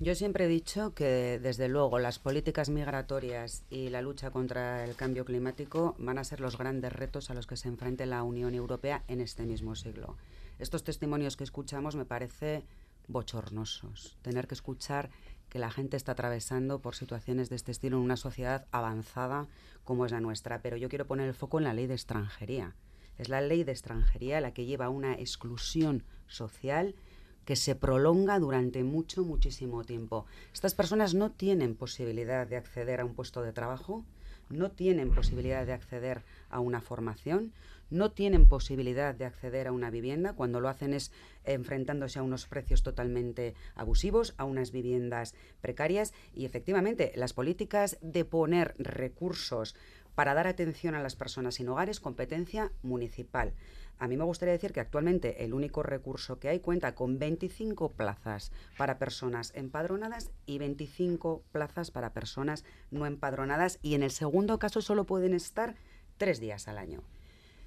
E: Yo siempre he dicho que, desde luego, las políticas migratorias y la lucha contra el cambio climático van a ser los grandes retos a los que se enfrente la Unión Europea en este mismo siglo. Estos testimonios que escuchamos me parece bochornosos. Tener que escuchar que la gente está atravesando por situaciones de este estilo en una sociedad avanzada como es la nuestra. Pero yo quiero poner el foco en la ley de extranjería. Es la ley de extranjería la que lleva a una exclusión social que se prolonga durante mucho, muchísimo tiempo. Estas personas no tienen posibilidad de acceder a un puesto de trabajo, no tienen posibilidad de acceder a una formación, no tienen posibilidad de acceder a una vivienda, cuando lo hacen es enfrentándose a unos precios totalmente abusivos, a unas viviendas precarias y efectivamente las políticas de poner recursos para dar atención a las personas sin hogar es competencia municipal. A mí me gustaría decir que actualmente el único recurso que hay cuenta con 25 plazas para personas empadronadas y 25 plazas para personas no empadronadas y en el segundo caso solo pueden estar tres días al año.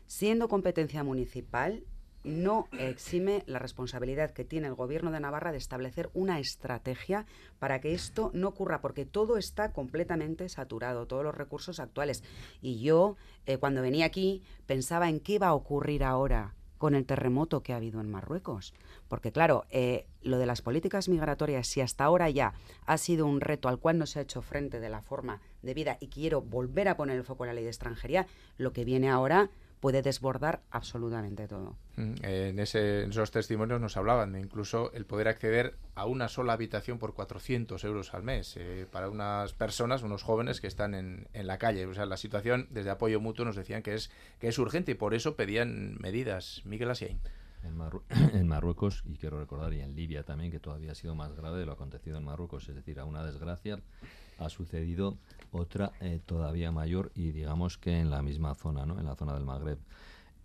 E: Siendo competencia municipal, no exime la responsabilidad que tiene el Gobierno de Navarra de establecer una estrategia para que esto no ocurra, porque todo está completamente saturado, todos los recursos actuales. Y yo, eh, cuando venía aquí, pensaba en qué va a ocurrir ahora con el terremoto que ha habido en Marruecos. Porque claro, eh, lo de las políticas migratorias, si hasta ahora ya ha sido un reto al cual no se ha hecho frente de la forma debida y quiero volver a poner el foco en la ley de extranjería, lo que viene ahora puede desbordar absolutamente todo.
B: Mm, en, ese, en esos testimonios nos hablaban de incluso el poder acceder a una sola habitación por 400 euros al mes eh, para unas personas, unos jóvenes que están en, en, la calle. O sea, la situación desde apoyo mutuo nos decían que es, que es urgente y por eso pedían medidas. Miguel Asiain.
F: En, en, Marruecos, y quiero recordar, y en Libia también, que todavía ha sido más grave de lo acontecido en Marruecos, es decir, a una desgracia ha sucedido otra eh, todavía mayor y digamos que en la misma zona, ¿no? en la zona del Magreb.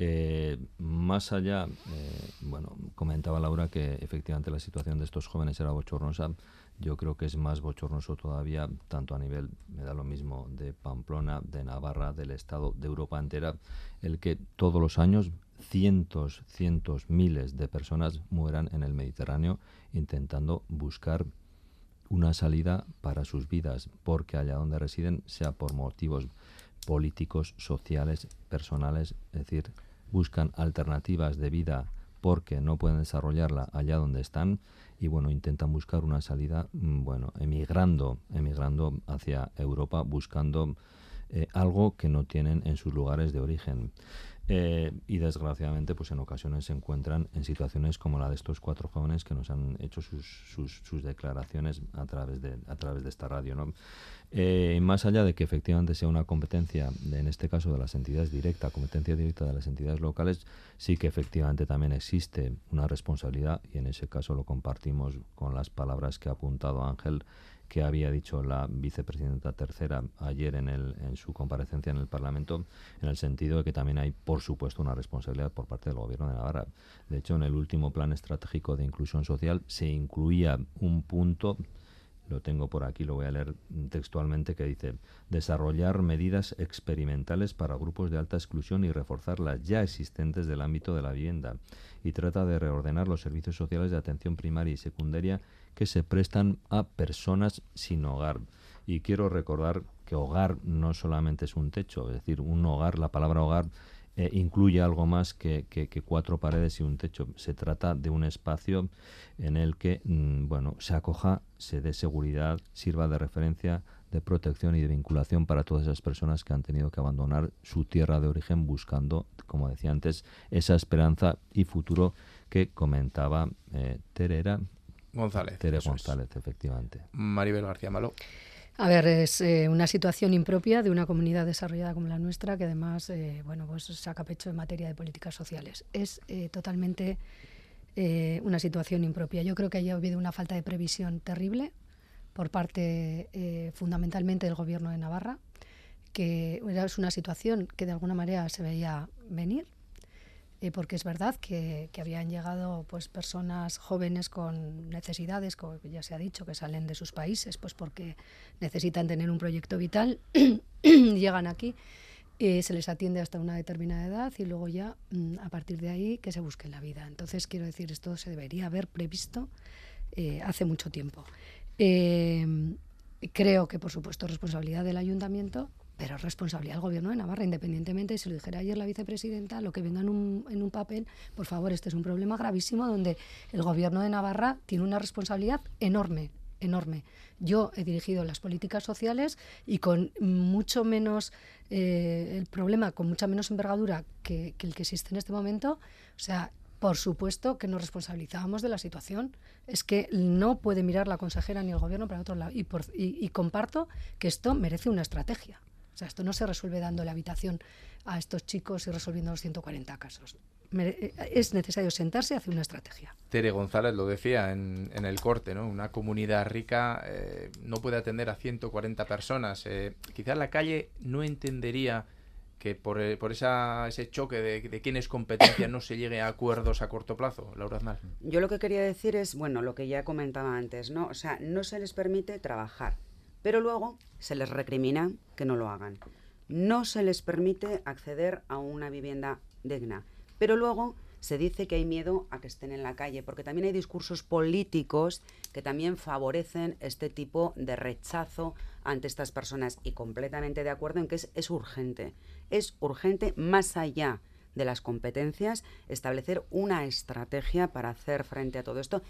F: Eh, más allá, eh, bueno, comentaba Laura que efectivamente la situación de estos jóvenes era bochornosa. Yo creo que es más bochornoso todavía, tanto a nivel, me da lo mismo, de Pamplona, de Navarra, del Estado, de Europa entera, el que todos los años cientos, cientos, miles de personas mueran en el Mediterráneo intentando buscar una salida para sus vidas, porque allá donde residen, sea por motivos políticos, sociales, personales, es decir, buscan alternativas de vida porque no pueden desarrollarla allá donde están y bueno, intentan buscar una salida, mm, bueno, emigrando, emigrando hacia Europa, buscando eh, algo que no tienen en sus lugares de origen. Eh, y desgraciadamente, pues en ocasiones se encuentran en situaciones como la de estos cuatro jóvenes que nos han hecho sus, sus, declaraciones a través de, a través de esta radio. ¿no? Eh, más allá de que efectivamente sea una competencia, en este caso de las entidades directas, competencia directa de las entidades locales, sí que efectivamente también existe una responsabilidad y en ese caso lo compartimos con las palabras que ha apuntado Ángel que había dicho la vicepresidenta tercera ayer en, el, en su comparecencia en el Parlamento, en el sentido de que también hay, por supuesto, una responsabilidad por parte del Gobierno de Navarra. De hecho, en el último plan estratégico de inclusión social se incluía un punto lo tengo por aquí, lo voy a leer textualmente, que dice, desarrollar medidas experimentales para grupos de alta exclusión y reforzar las ya existentes del ámbito de la vivienda. Y trata de reordenar los servicios sociales de atención primaria y secundaria que se prestan a personas sin hogar. Y quiero recordar que hogar no solamente es un techo, es decir, un hogar, la palabra hogar eh, incluye algo más que, cuatro paredes y un techo. Se trata de un espacio en el que mm, bueno, se acoja, se dé seguridad, sirva de referencia, de protección y de vinculación para todas esas personas que han tenido que abandonar su tierra de origen buscando, como decía antes, esa esperanza y futuro que comentaba eh, Terera
B: González.
F: Tere González, efectivamente.
B: Maribel García Malo.
G: A ver, es eh, una situación impropia de una comunidad desarrollada como la nuestra, que además, eh, bueno, pues saca pecho en materia de políticas sociales. Es eh, totalmente una situación impropia. Yo creo que haya habido una falta de previsión terrible por parte, fundamentalmente, del Gobierno de Navarra, que es una situación que de alguna manera se veía venir, eh, porque es verdad que, habían llegado pues personas jóvenes con necesidades, como ya se ha dicho, que salen de sus países, pues porque necesitan tener un proyecto vital, llegan aquí, eh, se les atiende hasta una determinada edad y luego ya mm, a partir de ahí que se busque la vida. Entonces quiero decir, esto se debería haber previsto eh, hace mucho tiempo. creo que por supuesto responsabilidad del ayuntamiento pero responsabilidad del gobierno de Navarra, independientemente, si lo dijera ayer la vicepresidenta, lo que venga en un, en un papel, por favor, este es un problema gravísimo donde el gobierno de Navarra tiene una responsabilidad enorme, enorme. Yo he dirigido las políticas sociales y con mucho menos, eh, el problema con mucha menos envergadura que, el que existe en este momento, o sea, por supuesto que nos responsabilizábamos de la situación. Es que no puede mirar la consejera ni el gobierno para otro lado. Y, por, y comparto que esto merece una estrategia. O sea, esto no se resuelve dando la habitación a estos chicos y resolviendo los 140 casos. es necesario sentarse hacia una estrategia.
B: Tere González lo decía en, el corte, ¿no? Una comunidad rica eh, no puede atender a 140 personas. Eh, quizás la calle no entendería que por, eh, por esa, ese choque de, de, quién es competencia no se llegue a acuerdos a corto plazo, Laura Aznar.
E: Yo lo que quería decir es, bueno, lo que ya comentaba antes, ¿no? O sea, no se les permite trabajar, pero luego se les recrimina que no lo hagan. No se les permite acceder a una vivienda digna, pero luego se dice que hay miedo a que estén en la calle, porque también hay discursos políticos que también favorecen este tipo de rechazo ante estas personas y completamente de acuerdo en que es, urgente. Es urgente, más allá de las competencias, establecer una estrategia para hacer frente a todo esto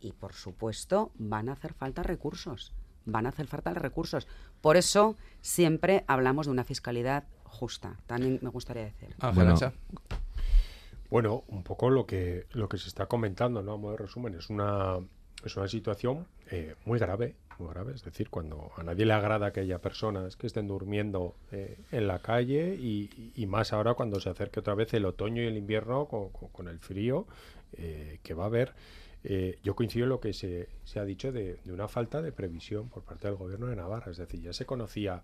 E: y, por supuesto, van a hacer falta recursos. Van a hacer falta recursos. Por eso siempre hablamos de una fiscalidad justa. También me gustaría decir.
C: Bueno, un poco lo que, lo que se está comentando, ¿no? A modo de resumen, es una, es una situación eh, muy grave, muy grave. Es decir, cuando a nadie le agrada que haya personas que estén durmiendo eh, en la calle y, más ahora cuando se acerque otra vez el otoño y el invierno con, el frío eh, que va a haber. Yo coincido en lo que se, se ha dicho de, una falta de previsión por parte del gobierno de Navarra. Es decir, ya se conocía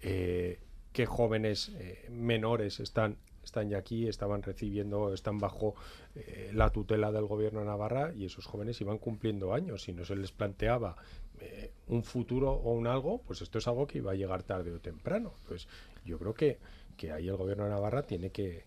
C: qué jóvenes menores están están ya aquí, estaban recibiendo, están bajo eh, la tutela del gobierno de Navarra y esos jóvenes iban cumpliendo años. Si no se les planteaba eh, un futuro o un algo, pues esto es algo que iba a llegar tarde o temprano. Pues yo creo que, que ahí el gobierno de Navarra tiene que,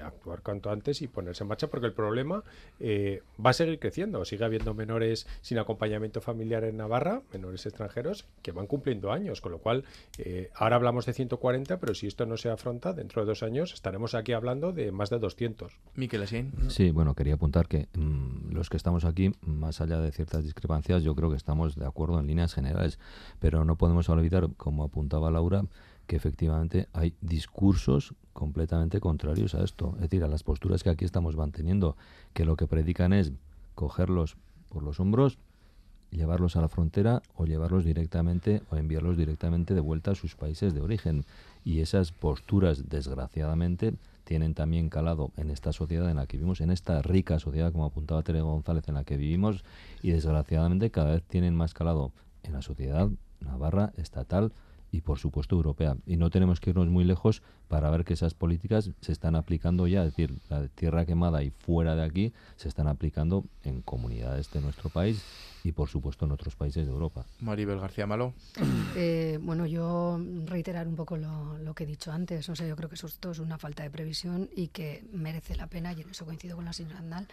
C: actuar cuanto antes y ponerse en marcha porque el problema eh, va a seguir creciendo. Sigue habiendo menores sin acompañamiento familiar en Navarra, menores extranjeros, que van cumpliendo años, con lo cual eh, ahora hablamos de 140, pero si esto no se afronta, dentro de dos años estaremos aquí hablando de más de 200.
B: Miquel Asín.
F: Sí, bueno, quería apuntar que mm, los que estamos aquí, más allá de ciertas discrepancias, yo creo que estamos de acuerdo en líneas generales, pero no podemos olvidar, como apuntaba Laura, que efectivamente hay discursos completamente contrarios a esto, es decir, a las posturas que aquí estamos manteniendo, que lo que predican es cogerlos por los hombros, llevarlos a la frontera o llevarlos directamente o enviarlos directamente de vuelta a sus países de origen. Y esas posturas, desgraciadamente, tienen también calado en esta sociedad en la que vivimos, en esta rica sociedad, como apuntaba Tere González, en la que vivimos, y desgraciadamente cada vez tienen más calado en la sociedad navarra, estatal, y por supuesto europea. Y no tenemos que irnos muy lejos para ver que esas políticas se están aplicando ya, es decir, la tierra quemada y fuera de aquí se están aplicando en comunidades de nuestro país y por supuesto en otros países de Europa.
B: Maribel García Malo.
G: Eh, bueno, yo reiterar un poco lo, que he dicho antes. O sea, yo creo que eso es una falta de previsión y que merece la pena, y en eso coincido con la señora Andal,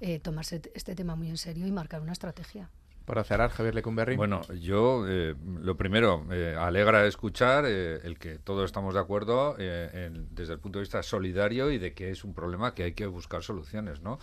G: eh, tomarse este tema muy en serio y marcar una estrategia.
B: Para cerrar, Javier Lecumberri.
D: Bueno, yo eh, lo primero, eh, alegra escuchar eh, el que todos estamos de acuerdo desde el punto de vista solidario y de que es un problema que hay que buscar soluciones, ¿no?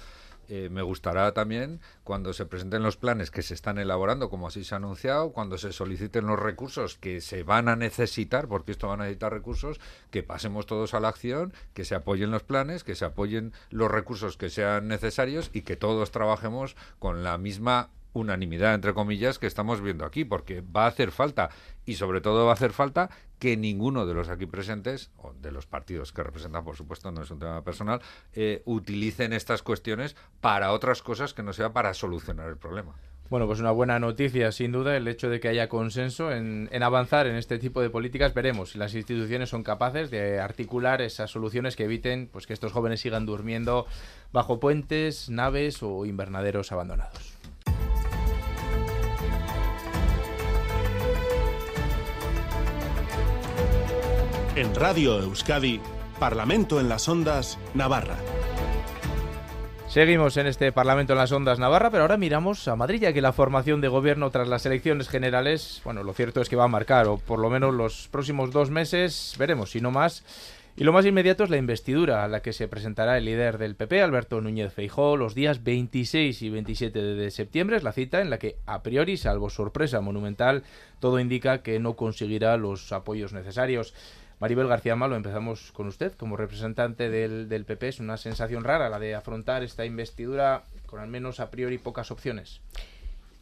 D: me gustará también cuando se presenten los planes que se están elaborando, como así se ha anunciado, cuando se soliciten los recursos que se van a necesitar, porque esto va a necesitar recursos, que pasemos todos a la acción, que se apoyen los planes, que se apoyen los recursos que sean necesarios y que todos trabajemos con la misma unanimidad, entre comillas, que estamos viendo aquí, porque va a hacer falta, y sobre todo va a hacer falta que ninguno de los aquí presentes, o de los partidos que representan, por supuesto, no es un tema personal, eh, utilicen estas cuestiones para otras cosas que no sea para solucionar el problema.
B: Bueno, pues una buena noticia, sin duda, el hecho de que haya consenso en, en, avanzar en este tipo de políticas. Veremos si las instituciones son capaces de articular esas soluciones que eviten pues, que estos jóvenes sigan durmiendo bajo puentes, naves o invernaderos abandonados.
A: En Radio Euskadi, Parlamento en las Ondas, Navarra.
B: Seguimos en este Parlamento en las Ondas Navarra, pero ahora miramos a Madrid, ya que la formación de gobierno tras las elecciones generales, bueno, lo cierto es que va a marcar, o por lo menos los próximos dos meses, veremos, si no más. Y lo más inmediato es la investidura a la que se presentará el líder del PP, Alberto Núñez Feijó, los días 26 y 27 de septiembre. Es la cita en la que, a priori, salvo sorpresa monumental, todo indica que no conseguirá los apoyos necesarios. Maribel García Malo, empezamos con usted como representante del, PP. Es una sensación rara la de afrontar esta investidura con al menos a priori pocas opciones.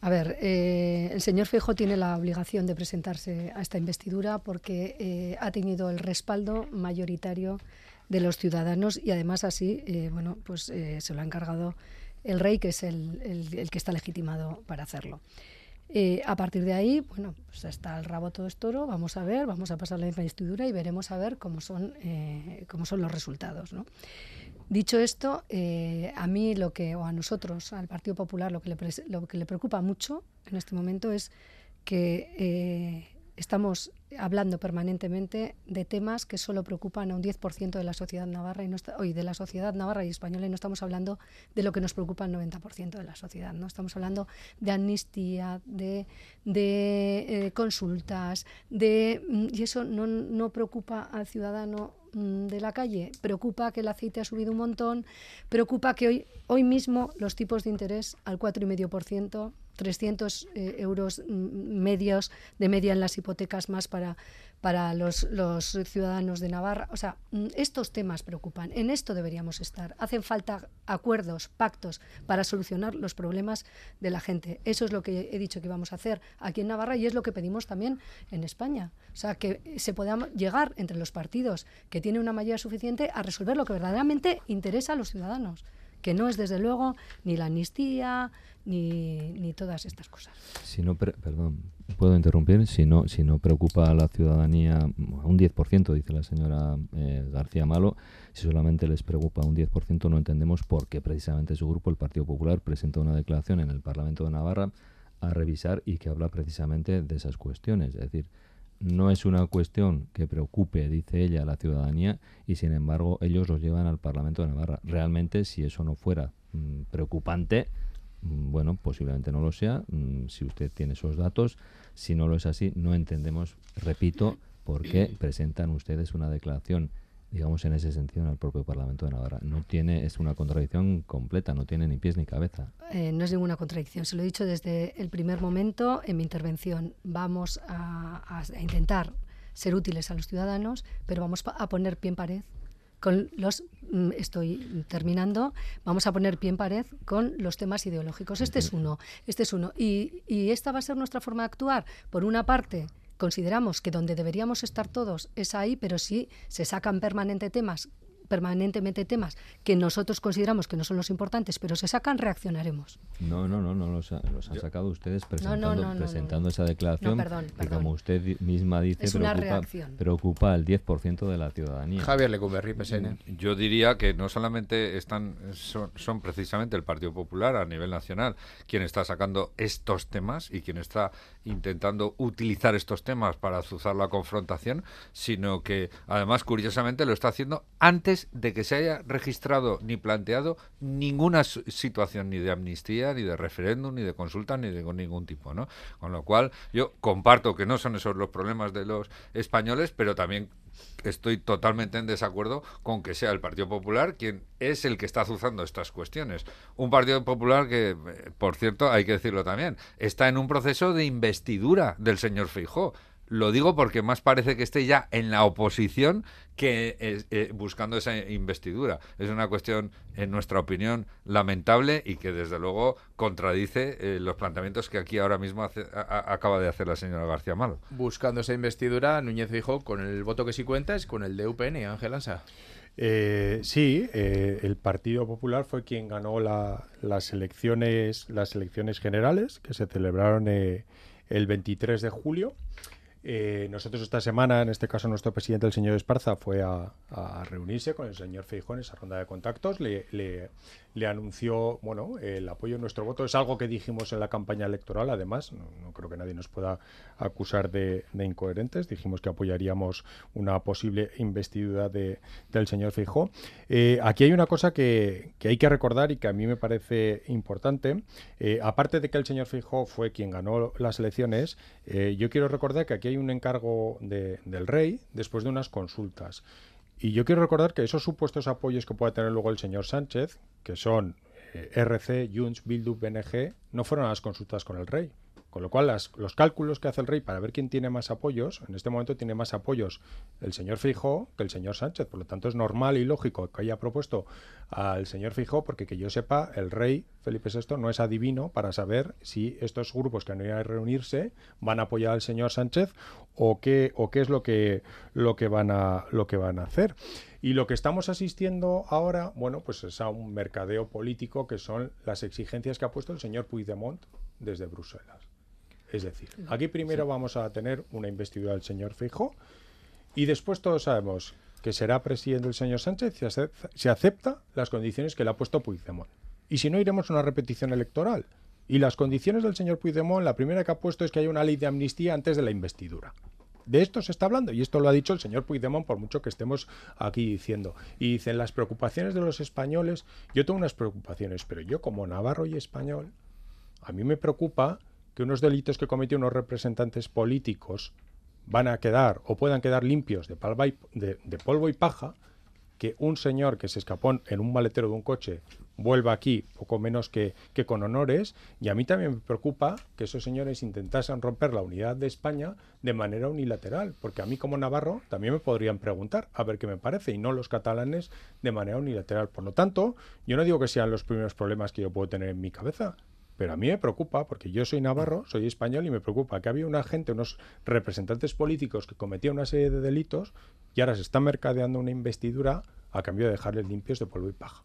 G: A ver, eh, el señor Feijóo tiene la obligación de presentarse a esta investidura porque eh, ha tenido el respaldo mayoritario de los ciudadanos y además así, eh, bueno, pues se lo ha encargado el rey, que es el, que está legitimado para hacerlo. A partir de ahí, bueno, pues está el rabo todo es toro, vamos a ver, vamos a pasar la investidura y veremos a ver cómo son, cómo son los resultados, ¿no? Dicho esto, eh, a mí lo que, o a nosotros, al Partido Popular, lo que le, lo que le preocupa mucho en este momento es que eh, estamos hablando permanentemente de temas que solo preocupan a un 10% de la sociedad navarra y no hoy de la sociedad navarra y española y no estamos hablando de lo que nos preocupa al 90% de la sociedad no estamos hablando de amnistía de, de eh, consultas de mm, y eso no, no preocupa al ciudadano mm, de la calle. Preocupa que el aceite ha subido un montón. Preocupa que hoy hoy mismo los tipos de interés al 4,5% 300 eh, euros medios de media en las hipotecas más para, para los, los, ciudadanos de Navarra. O sea, mm, estos temas preocupan. En esto deberíamos estar. Hacen falta acuerdos, pactos para solucionar los problemas de la gente. Eso es lo que he dicho que vamos a hacer aquí en Navarra y es lo que pedimos también en España. O sea, que se pueda llegar entre los partidos que tienen una mayoría suficiente a resolver lo que verdaderamente interesa a los ciudadanos que no es desde luego ni la amnistía ni, ni todas estas cosas.
F: Si no, perdón, puedo interrumpir, si no, si no preocupa a la ciudadanía un 10%, dice la señora eh, García Malo, si solamente les preocupa un 10%, no entendemos por qué precisamente su grupo, el Partido Popular, presenta una declaración en el Parlamento de Navarra a revisar y que habla precisamente de esas cuestiones. Es decir, no es una cuestión que preocupe, dice ella, a la ciudadanía y sin embargo ellos lo llevan al Parlamento de Navarra. Realmente, si eso no fuera mm, preocupante, mm, bueno, posiblemente no lo sea, mm, si usted tiene esos datos. Si no lo es así, no entendemos, repito, por qué presentan ustedes una declaración digamos, en ese sentido en el propio Parlamento de Navarra. No tiene, es una contradicción completa, no tiene ni pies ni cabeza.
G: Eh, no es ninguna contradicción, se lo he dicho desde el primer momento en mi intervención. Vamos a, intentar ser útiles a los ciudadanos, pero vamos a poner pie en pared con los mm, estoy terminando vamos a poner pie en pared con los temas ideológicos este es uno este es uno y, y esta va a ser nuestra forma de actuar por una parte consideramos que donde deberíamos estar todos es ahí, pero si se sacan permanente temas permanentemente temas que nosotros consideramos que no son los importantes, pero se sacan, reaccionaremos.
F: No, no, no, no los, han sacado ustedes presentando, presentando esa declaración que, como usted misma dice, preocupa, preocupa, al 10% de la ciudadanía.
B: Javier Lecumberri, PSN.
D: Yo diría que no solamente están son, son precisamente el Partido Popular a nivel nacional quien está sacando estos temas y quien está intentando utilizar estos temas para azuzar la confrontación, sino que además, curiosamente, lo está haciendo antes de que se haya registrado ni planteado ninguna situación ni de amnistía, ni de referéndum, ni de consulta, ni de ningún tipo, ¿no? Con lo cual, yo comparto que no son esos los problemas de los españoles, pero también estoy totalmente en desacuerdo con que sea el Partido Popular quien es el que está azuzando estas cuestiones. Un Partido Popular que, eh, por cierto, hay que decirlo también, está en un proceso de investidura del señor Feijó. Lo digo porque más parece que esté ya en la oposición que eh, buscando esa investidura. Es una cuestión, en nuestra opinión, lamentable y que desde luego contradice eh, los planteamientos que aquí ahora mismo acaba de hacer la señora García Malo.
B: Buscando esa investidura, Núñez dijo con el voto que sí cuenta es con el de UPN, Ángel Ansa.
C: Eh, sí, el Partido Popular fue quien ganó las elecciones, las elecciones generales que se celebraron el 23 de julio. Eh, nosotros esta semana, en este caso nuestro presidente, el señor Esparza, fue a, reunirse con el señor Feijón en esa ronda de contactos. Le, le, anunció bueno, el apoyo a nuestro voto. Es algo que dijimos en la campaña electoral, además. No, creo que nadie nos pueda acusar de, incoherentes. Dijimos que apoyaríamos una posible investidura de, del señor Feijó. Eh, aquí hay una cosa que, hay que recordar y que a mí me parece importante. Eh, aparte de que el señor Feijó fue quien ganó las elecciones, yo quiero recordar que aquí hay un encargo del rey después de unas consultas. Y yo quiero recordar que esos supuestos apoyos que pueda tener luego el señor Sánchez, que son eh, RC, Junts, Bildu, BNG, no fueron a las consultas con el rey. Con lo cual, los cálculos que hace el rey para ver quién tiene más apoyos, en este momento tiene más apoyos el señor Fijó que el señor Sánchez. Por lo tanto, es normal y lógico que haya propuesto al señor Fijó, porque que yo sepa, el rey Felipe VI no es adivino para saber si estos grupos que han ido a reunirse van a apoyar al señor Sánchez o qué, o qué es lo que, lo, que van a, lo que van a hacer. Y lo que estamos asistiendo ahora, bueno, pues es a un mercadeo político que son las exigencias que ha puesto el señor Puigdemont desde Bruselas. Es decir, aquí primero vamos a tener una investidura del señor Fijo y después todos sabemos que será presidente el señor Sánchez si acepta, si acepta las condiciones que le ha puesto Puigdemont. Y si no, iremos a una repetición electoral. Y las condiciones del señor Puigdemont, la primera que ha puesto es que haya una ley de amnistía antes de la investidura. De esto se está hablando y esto lo ha dicho el señor Puigdemont por mucho que estemos aquí diciendo. Y dicen las preocupaciones de los españoles. Yo tengo unas preocupaciones, pero yo como navarro y español, a mí me preocupa que unos delitos que cometió unos representantes políticos van a quedar o puedan quedar limpios de, de, polvo y paja, que un señor que se escapó en un maletero de un coche vuelva aquí poco menos que, que, con honores. Y a mí también me preocupa que esos señores intentasen romper la unidad de España de manera unilateral, porque a mí como navarro también me podrían preguntar a ver qué me parece y no los catalanes de manera unilateral. Por lo tanto, yo no digo que sean los primeros problemas que yo puedo tener en mi cabeza, pero a mí me preocupa, porque yo soy navarro, soy español y me preocupa que había una gente, unos representantes políticos que cometían una serie de delitos y ahora se está mercadeando una investidura a cambio de dejarles limpios de polvo y paja.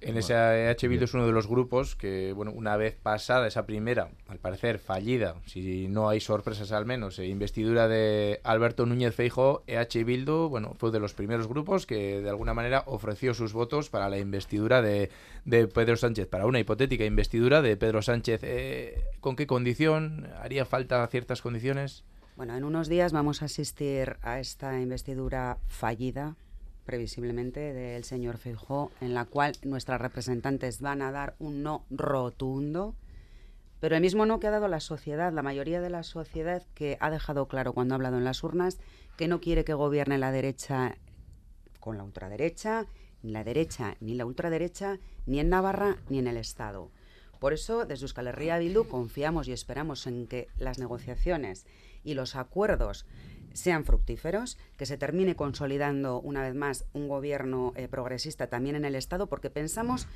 B: En ese EH Bildu es uno de los grupos que, bueno, una vez pasada esa primera, al parecer fallida, si no hay sorpresas al menos, eh, investidura de Alberto Núñez Feijo, EH Bildu, bueno, fue de los primeros grupos que de alguna manera ofreció sus votos para la investidura de, de Pedro Sánchez, para una hipotética investidura de Pedro Sánchez. Eh, ¿Con qué condición? ¿Haría falta ciertas condiciones?
E: Bueno, en unos días vamos a asistir a esta investidura fallida previsiblemente del señor Feijó, en la cual nuestras representantes van a dar un no rotundo, pero el mismo no que ha dado la sociedad, la mayoría de la sociedad que ha dejado claro cuando ha hablado en las urnas que no quiere que gobierne la derecha con la ultraderecha, ni la derecha ni la ultraderecha, ni en Navarra ni en el Estado. Por eso, desde Euskal Herria Bildu confiamos y esperamos en que las negociaciones y los acuerdos sean fructíferos, que se termine consolidando una vez más un gobierno eh, progresista también en el Estado, porque pensamos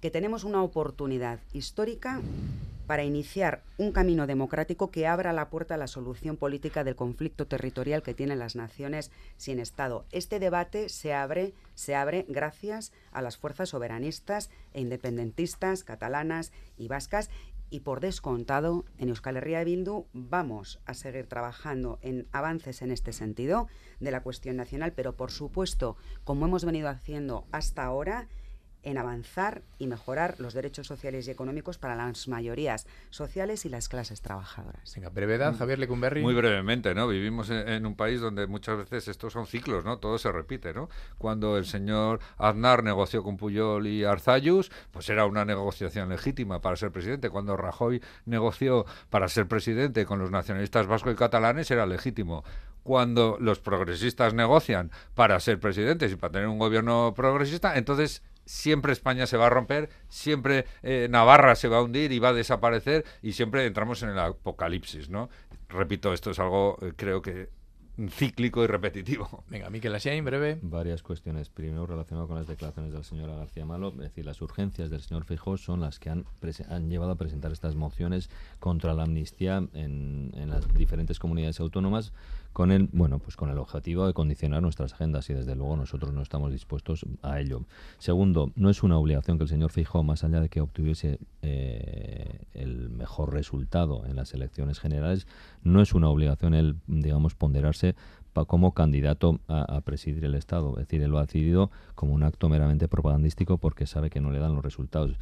E: que tenemos una oportunidad histórica para iniciar un camino democrático que abra la puerta a la solución política del conflicto territorial que tienen las naciones sin Estado. Este debate se abre, se abre gracias a las fuerzas soberanistas e independentistas catalanas y vascas y por descontado, en Euskal Herria Bildu vamos a seguir trabajando en avances en este sentido de la cuestión nacional, pero por supuesto, como hemos venido haciendo hasta ahora, en avanzar y mejorar los derechos sociales y económicos para las mayorías sociales y las clases trabajadoras.
B: Venga, brevedad, mm. Javier Lecumberri.
D: Muy brevemente, ¿no? Vivimos en, un país donde muchas veces estos son ciclos, ¿no? Todo se repite, ¿no? Cuando el señor Aznar negoció con Puyol y Arzayus, pues era una negociación legítima para ser presidente. Cuando Rajoy negoció para ser presidente con los nacionalistas vascos y catalanes, era legítimo cuando los progresistas negocian para ser presidentes y para tener un gobierno progresista, entonces siempre España se va a romper, siempre eh, Navarra se va a hundir y va a desaparecer y siempre entramos en el apocalipsis, ¿no? Repito, esto es algo, eh, creo que cíclico y repetitivo.
B: Venga, Miquel en breve.
F: Varias cuestiones. Primero, relacionado con las declaraciones del señor García Malo, es decir, las urgencias del señor Feijóo son las que han, han llevado a presentar estas mociones contra la amnistía en, en las diferentes comunidades autónomas con el bueno pues con el objetivo de condicionar nuestras agendas y desde luego nosotros no estamos dispuestos a ello segundo no es una obligación que el señor Feijóo más allá de que obtuviese eh, el mejor resultado en las elecciones generales no es una obligación el digamos ponderarse como candidato a, presidir el Estado. Es decir, él lo ha decidido como un acto meramente propagandístico porque sabe que no le dan los resultados.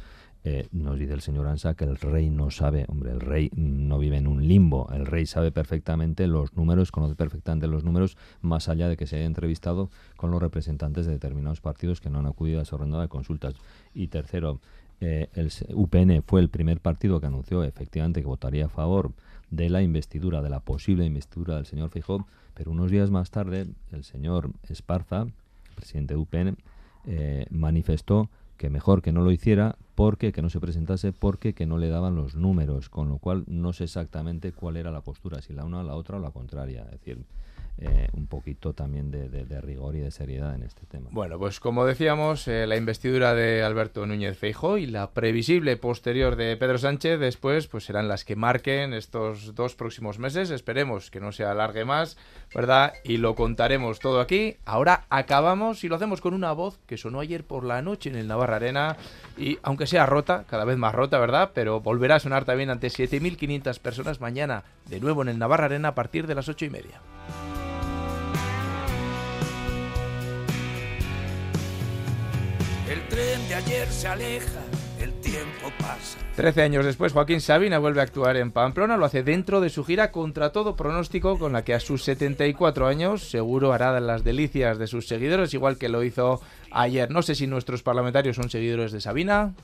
F: Eh, nos dice el señor Ansa que el rey no sabe, hombre, el rey no vive en un limbo, el rey sabe perfectamente los números, conoce perfectamente los números, más allá de que se haya entrevistado con los representantes de determinados partidos que no han acudido a esa ronda de consultas. Y tercero, eh, el UPN fue el primer partido que anunció efectivamente que votaría a favor de la investidura, de la posible investidura del señor Fijó, pero unos días más tarde el señor Esparza, presidente de UPN, eh, manifestó que mejor que no lo hiciera porque que no se presentase porque que no le daban los números, con lo cual no sé exactamente cuál era la postura, si la una, la otra o la contraria. Es decir, eh, un poquito también de, rigor y de seriedad en este tema.
B: Bueno, pues como decíamos, eh, la investidura de Alberto Núñez Feijóo y la previsible posterior de Pedro Sánchez después pues serán las que marquen estos dos próximos meses. Esperemos que no se alargue más, ¿verdad? Y lo contaremos todo aquí. Ahora acabamos y lo hacemos con una voz que sonó ayer por la noche en el Navarra Arena y aunque sea rota, cada vez más rota, ¿verdad? Pero volverá a sonar también ante 7.500 personas mañana de nuevo en el Navarra Arena a partir de las ocho y media.
Q: El tren de ayer se aleja, el tiempo pasa.
B: Trece años después, Joaquín Sabina vuelve a actuar en Pamplona, lo hace dentro de su gira contra todo pronóstico, con la que a sus 74 años seguro hará las delicias de sus seguidores, igual que lo hizo ayer. No sé si nuestros parlamentarios son seguidores de Sabina,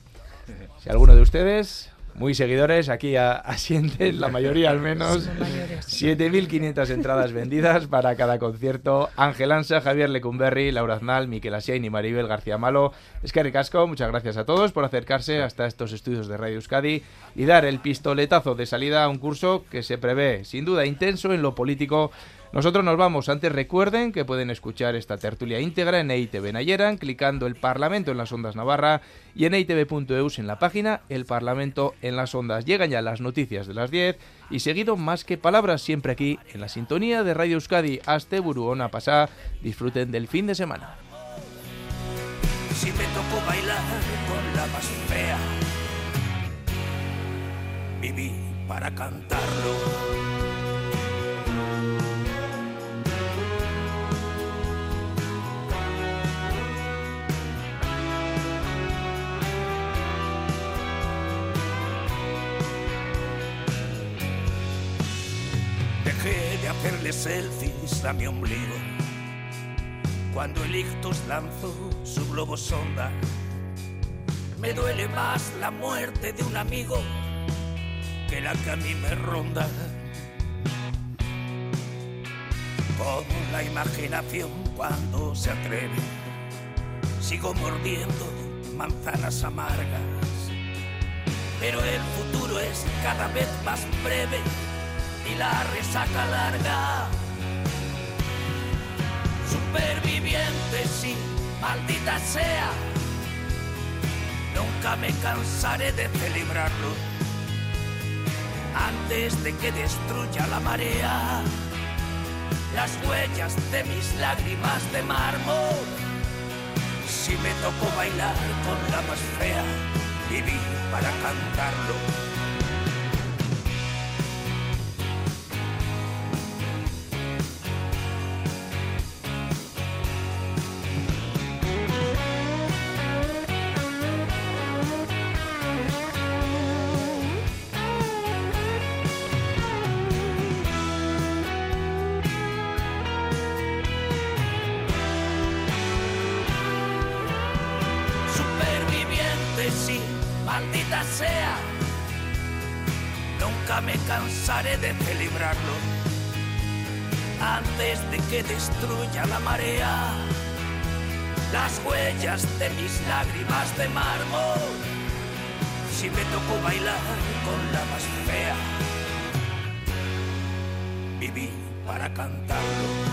B: si alguno de ustedes muy seguidores, aquí asienten, la mayoría al menos. 7.500 entradas vendidas para cada concierto. Ángel Ansa, Javier Lecumberri, Laura Aznal, Miquel Asiain y Maribel García Malo. Es que ricasco, muchas gracias a todos por acercarse hasta estos estudios de Radio Euskadi y dar el pistoletazo de salida a un curso que se prevé, sin duda, intenso en lo político nosotros nos vamos. Antes recuerden que pueden escuchar esta tertulia íntegra en EITV Nayeran, clicando el Parlamento en las Ondas Navarra y en eitv.eus en la página El Parlamento en las Ondas. Llegan ya las noticias de las 10 y seguido más que palabras siempre aquí en la sintonía de Radio Euskadi. Hasta Buruona pasá. Disfruten del fin de semana.
Q: Si me tocó bailar con la más fea, viví para cantarlo. Hacerle selfies a mi ombligo. Cuando el ictus lanzó su globo sonda, me duele más la muerte de un amigo que la que a mí me ronda. Con la imaginación cuando se atreve, sigo mordiendo manzanas amargas. Pero el futuro es cada vez más breve y la resaca larga. Superviviente, sí, maldita sea. Nunca me cansaré de celebrarlo antes de que destruya la marea las huellas de mis lágrimas de mármol. Si me tocó bailar con la más fea, viví para cantarlo destruya la marea las huellas de mis lágrimas de mármol. Si me tocó bailar con la más fea, viví para cantarlo.